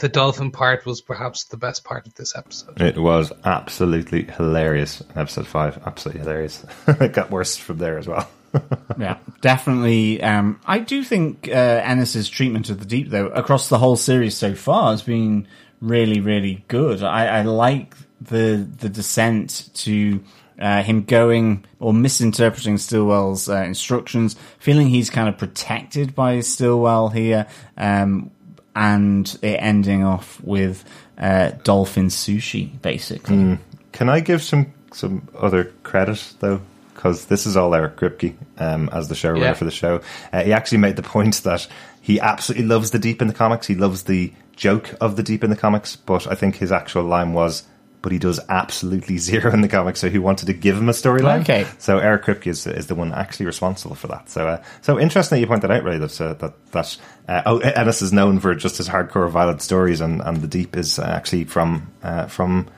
the dolphin part was perhaps the best part of this episode. It was absolutely hilarious. Episode 5, absolutely hilarious. (laughs) it got worse from there as well. (laughs) Yeah, definitely. Um, I do think uh, Ennis's treatment of the deep, though, across the whole series so far, has been really, really good. I, I like the the descent to uh, him going or misinterpreting Stillwell's uh, instructions, feeling he's kind of protected by Stillwell here, um, and it ending off with uh, dolphin sushi, basically. Can I give some some other credit though? Because this is all Eric Kripke um, as the showrunner Yeah. for the show. Uh, he actually made the point that he absolutely loves the deep in the comics. He loves the joke of the deep in the comics, but I think his actual line was but he does absolutely (laughs) zero in the comics. So he wanted to give him a storyline? Okay. So Eric Kripke is, is the one actually responsible for that. So uh, so interesting that you pointed out, Ray, that uh, that that uh, oh, Ennis is known for just his hardcore violent stories, and, and the Deep is actually from uh, from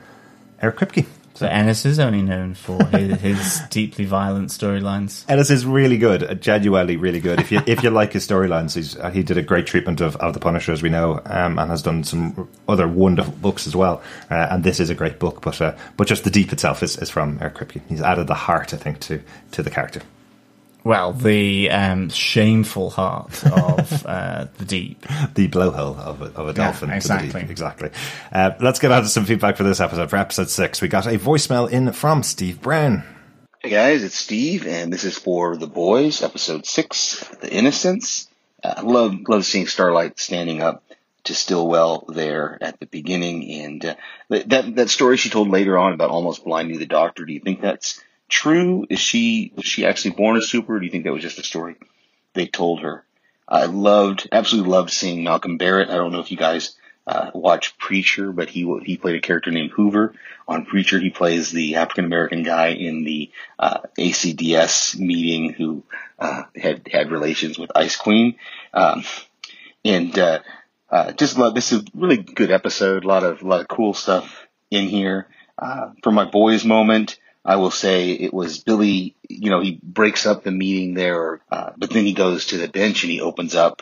Eric Kripke. So Ennis is only known for his, his (laughs) deeply violent storylines. Ennis is really good, uh, genuinely really good. If you if you like his storylines, he's uh, he did a great treatment of, of the Punisher, as we know, um, and has done some other wonderful books as well. Uh, and this is a great book, but uh, but just the Deep itself is, is from Eric Kripke. He's added the heart, I think, to to the character. Well, the um, shameful heart of (laughs) uh, the deep. the blowhole of a, of a dolphin. to the exactly. deep. Exactly. Uh, let's get out to some feedback for this episode. For episode six, we got a voicemail in from Steve Brown. Hey guys, it's Steve, and this is for The Boys, episode six, The Innocents. Uh, I love love seeing Starlight standing up to Stillwell there at the beginning, and uh, that that story she told later on about almost blinding the doctor. Do you think that's true? Is she was she actually born a super? Do you think that was just a story they told her? I loved, absolutely loved seeing Malcolm Barrett. I don't know if you guys uh, watch Preacher, but he he played a character named Hoover on Preacher. He plays the African American guy in the uh, ACDS meeting who uh, had had relations with Ice Queen, um, and uh, uh, just love this is a really good episode. A lot of a lot of cool stuff in here. Uh, for my boys moment, I will say it was Billy. You know, he breaks up the meeting there, uh, but then he goes to the bench and he opens up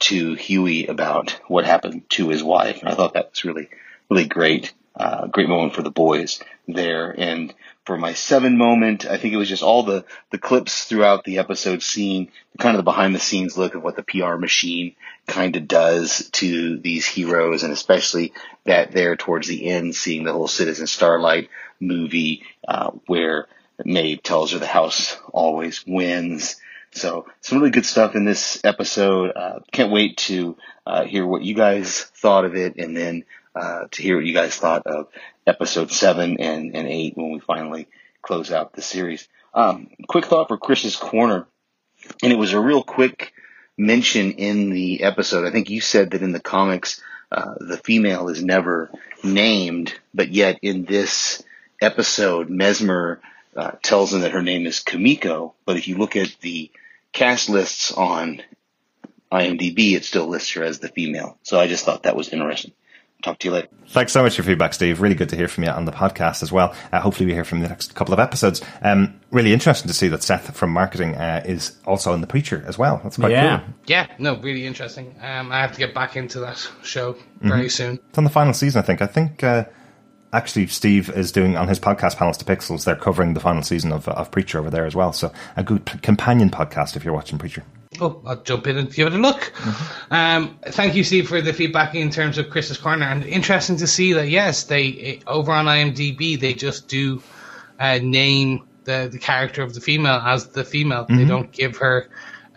to Hughie about what happened to his wife. And I thought that was really, really great. Uh, great moment for the boys there. And for my seven moment, I think it was just all the, the clips throughout the episode seeing kind of the behind the scenes look of what the PR machine kind of does to these heroes. And especially that there towards the end, seeing the whole Citizen Starlight movie, uh, where Maeve tells her the house always wins. So some really good stuff in this episode. Uh, can't wait to uh, hear what you guys thought of it, and then uh, to hear what you guys thought of episode seven and, and eight when we finally close out the series. Um, quick thought for Chris's corner, and it was a real quick mention in the episode. I think you said that in the comics, uh, the female is never named, but yet in this episode, Mesmer uh, tells them that her name is Kimiko. But if you look at the cast lists on IMDb, it still lists her as the female. So I just thought that was interesting. Talk to you later. Thanks so much for your feedback, Steve. Really good to hear from you on the podcast as well. Uh, hopefully, we hear from you the next couple of episodes. Um, really interesting to see that Seth from marketing uh, is also in the preacher as well. That's quite Yeah. cool. Yeah, no, really interesting. Um, I have to get back into that show very soon. It's on the final season, I think. I think uh, actually Steve is doing on his podcast, Panels to Pixels. They're covering the final season of, of Preacher over there as well. So a good p- companion podcast if you're watching Preacher. Oh, I'll jump in and give it a look. Um, thank you, Steve, for the feedback in terms of Chris's corner, and interesting to see that yes, they eh, over on IMDb they just do uh, name the the character of the female as the female. They don't give her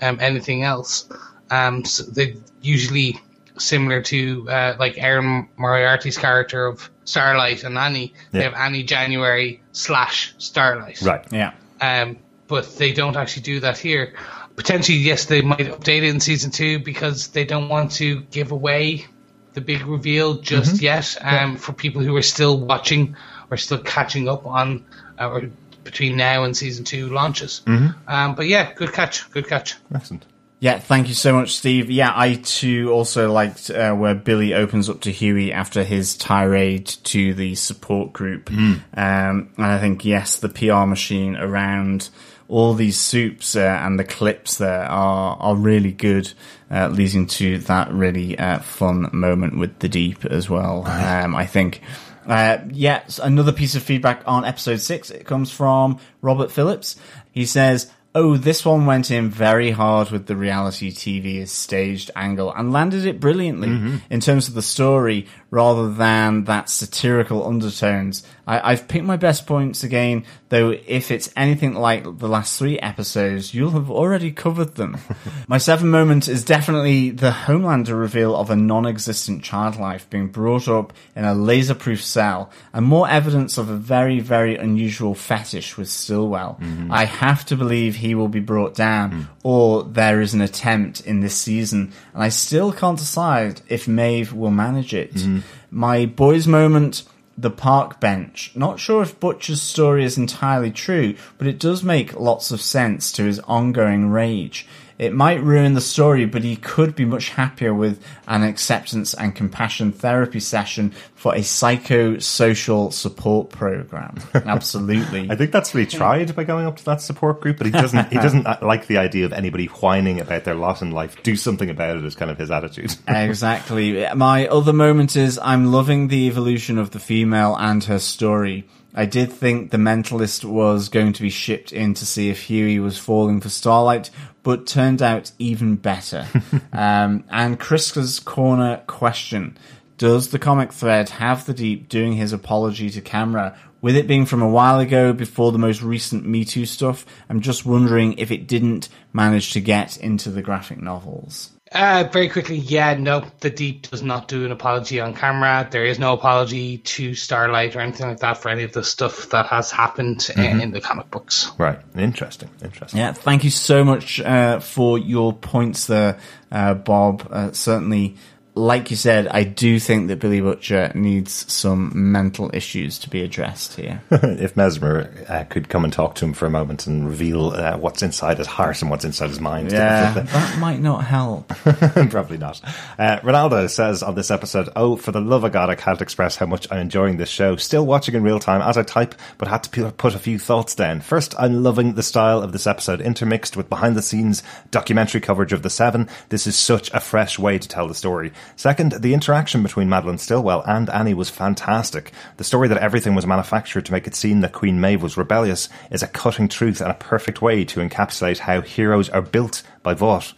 um, anything else. Um, so they usually similar to uh, like Erin Moriarty's character of Starlight and Annie. They have Annie January slash Starlight Right. Yeah. um, but they don't actually do that here. Potentially, yes, they might update it in season two because they don't want to give away the big reveal just yet. Um, for people who are still watching or still catching up on, uh, or between now and season two launches. Um, but yeah, good catch, good catch. Excellent. Yeah, thank you so much, Steve. Yeah, I too also liked uh, where Billy opens up to Hughie after his tirade to the support group. Um, and I think, yes, the PR machine around all these soups uh, and the clips there are, are really good, uh, leading to that really uh, fun moment with the deep as well. Um, I think. Uh, yes, another piece of feedback on episode six. It comes from Robert Phillips. He says, Oh, this one went in very hard with the reality TV staged angle and landed it brilliantly in terms of the story rather than that satirical undertones. I, I've picked my best points again, though if it's anything like the last three episodes, you'll have already covered them. (laughs) my seven moment is definitely the Homelander reveal of a non-existent child life being brought up in a laser-proof cell and more evidence of a very, very unusual fetish with Stillwell. Mm-hmm. I have to believe he will be brought down mm. or there is an attempt in this season and I still can't decide if Maeve will manage it. Mm-hmm. My boys moment the park bench. Not sure if Butcher's story is entirely true, but it does make lots of sense to his ongoing rage. It might ruin the story, but he could be much happier with an acceptance and compassion therapy session for a psychosocial support program. (laughs) Absolutely. I think that's what he tried by going up to that support group, but he doesn't. he doesn't uh, like the idea of anybody whining about their lot in life. Do something about it is kind of his attitude. (laughs) exactly. My other moment is I'm loving the evolution of the female and her story. I did think the mentalist was going to be shipped in to see if Hughie was falling for Starlight, but turned out even better. (laughs) um, and Chris's corner question. Does the comic thread have the Deep doing his apology to camera? With it being from a while ago before the most recent Me Too stuff, I'm just wondering if it didn't manage to get into the graphic novels. Uh, very quickly, yeah, no, the Deep does not do an apology on camera. There is no apology to Starlight or anything like that for any of the stuff that has happened mm-hmm. in the comic books. Right. Interesting. Interesting. Yeah. Thank you so much uh, for your points there, uh, Bob. Uh, certainly like you said, I do think that Billy Butcher needs some mental issues to be addressed here. (laughs) if Mesmer uh, could come and talk to him for a moment and reveal uh, what's inside his heart and what's inside his mind. Yeah, (laughs) that might not help. (laughs) Probably not. Uh, Ronaldo says on this episode, Oh, for the love of God, I can't express how much I'm enjoying this show. Still watching in real time as I type, but had to put a few thoughts down. First, I'm loving the style of this episode, intermixed with behind the scenes documentary coverage of the Seven. This is such a fresh way to tell the story. Second, the interaction between Madeline Stillwell and Annie was fantastic. The story that everything was manufactured to make it seem that Queen Maeve was rebellious is a cutting truth and a perfect way to encapsulate how heroes are built by Vought.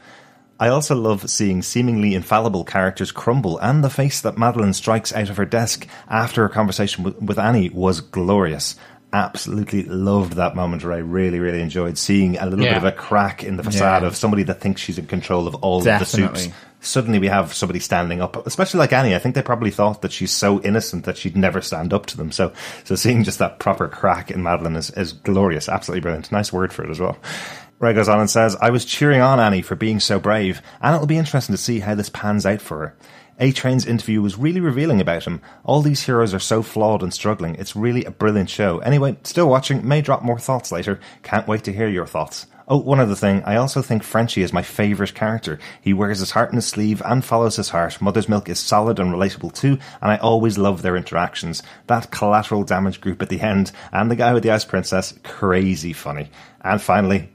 I also love seeing seemingly infallible characters crumble, and the face that Madeline strikes out of her desk after her conversation with, with Annie was glorious absolutely loved that moment where I really, really enjoyed seeing a little yeah. bit of a crack in the facade yeah. of somebody that thinks she's in control of all Definitely. of the soups. Suddenly we have somebody standing up, especially like Annie. I think they probably thought that she's so innocent that she'd never stand up to them. So, so seeing just that proper crack in Madeline is, is glorious. Absolutely brilliant. Nice word for it as well. Ray goes on and says, I was cheering on Annie for being so brave, and it'll be interesting to see how this pans out for her. A Train's interview was really revealing about him. All these heroes are so flawed and struggling. It's really a brilliant show. Anyway, still watching, may drop more thoughts later. Can't wait to hear your thoughts. Oh, one other thing. I also think Frenchie is my favourite character. He wears his heart in his sleeve and follows his heart. Mother's Milk is solid and relatable too, and I always love their interactions. That collateral damage group at the end, and the guy with the Ice Princess, crazy funny. And finally,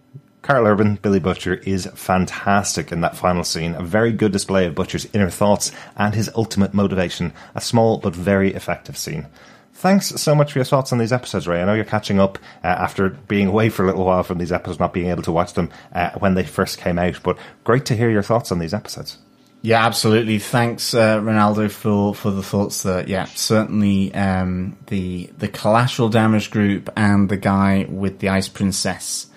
Karl Urban, Billy Butcher, is fantastic in that final scene. A very good display of Butcher's inner thoughts and his ultimate motivation. A small but very effective scene. Thanks so much for your thoughts on these episodes, Ray. I know you're catching up uh, after being away for a little while from these episodes, not being able to watch them uh, when they first came out, but great to hear your thoughts on these episodes. Yeah, absolutely. Thanks, uh, Ronaldo, for, for the thoughts there. Yeah, certainly um, the the collateral damage group and the guy with the ice princess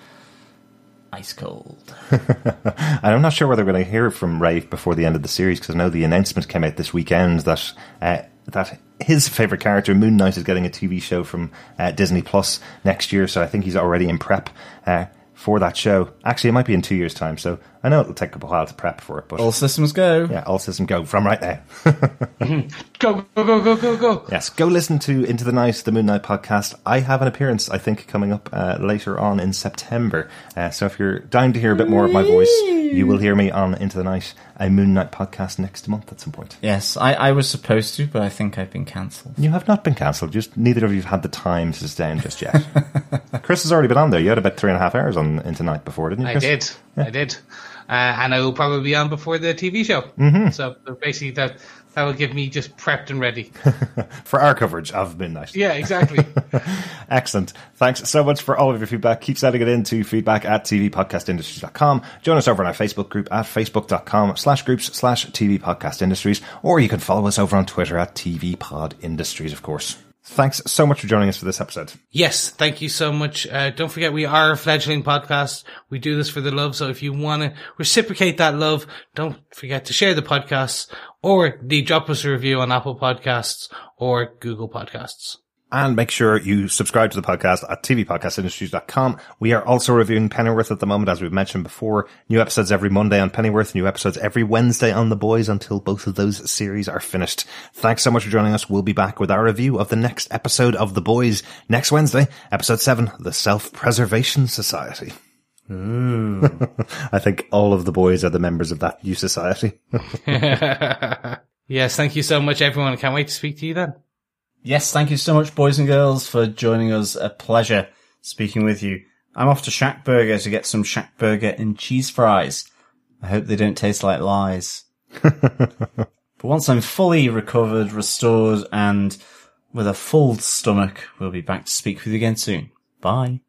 ice cold. (laughs) and I'm not sure whether we're going to hear from Rafe before the end of the series because I know the announcement came out this weekend that uh, that his favorite character Moon Knight is getting a TV show from uh, Disney Plus next year. So I think he's already in prep. Uh, for that show. Actually, it might be in two years' time, so I know it'll take a while to prep for it. But all systems go. Yeah, all systems go from right now. (laughs) go go go go go go. Yes, go listen to Into the Night, the Moon Knight podcast. I have an appearance, I think, coming up uh, later on in September. Uh, so if you're dying to hear a bit more of my voice, you will hear me on Into the Night, a Moon Knight podcast next month at some point. Yes, I, I was supposed to, but I think I've been cancelled. You have not been cancelled. Just neither of you have had the time to sit down just yet. (laughs) Chris has already been on there. You had about three and a half hours on Into Night before, didn't you? Chris? I did. Yeah. I did. Uh, and I will probably be on before the TV show. Mm-hmm. So basically, that that will give me just prepped and ready (laughs) for our coverage of Midnight. Yeah, exactly. (laughs) Excellent. Thanks so much for all of your feedback. Keep sending it in to feedback at tvpodcastindustries.com. Join us over on our Facebook group at facebook.com slash groups slash TV Podcast Industries, or you can follow us over on Twitter at TV Pod Industries, of course. Thanks so much for joining us for this episode. Yes, thank you so much. Uh, don't forget, we are a fledgling podcast. We do this for the love. So if you want to reciprocate that love, don't forget to share the podcast or the drop us a review on Apple Podcasts or Google Podcasts. And make sure you subscribe to the podcast at tvpodcastindustries.com. We are also reviewing Pennyworth at the moment, as we've mentioned before. New episodes every Monday on Pennyworth, new episodes every Wednesday on The Boys until both of those series are finished. Thanks so much for joining us. We'll be back with our review of the next episode of The Boys next Wednesday, episode seven, The Self-Preservation Society. Hmm. (laughs) I think all of the boys are the members of that new society. (laughs) (laughs) yes, thank you so much, everyone. Can't wait to speak to you then. Yes, thank you so much, boys and girls, for joining us. A pleasure speaking with you. I'm off to Shack Burger to get some Shack Burger and cheese fries. I hope they don't taste like lies. (laughs) but once I'm fully recovered, restored, and with a full stomach, we'll be back to speak with you again soon. Bye.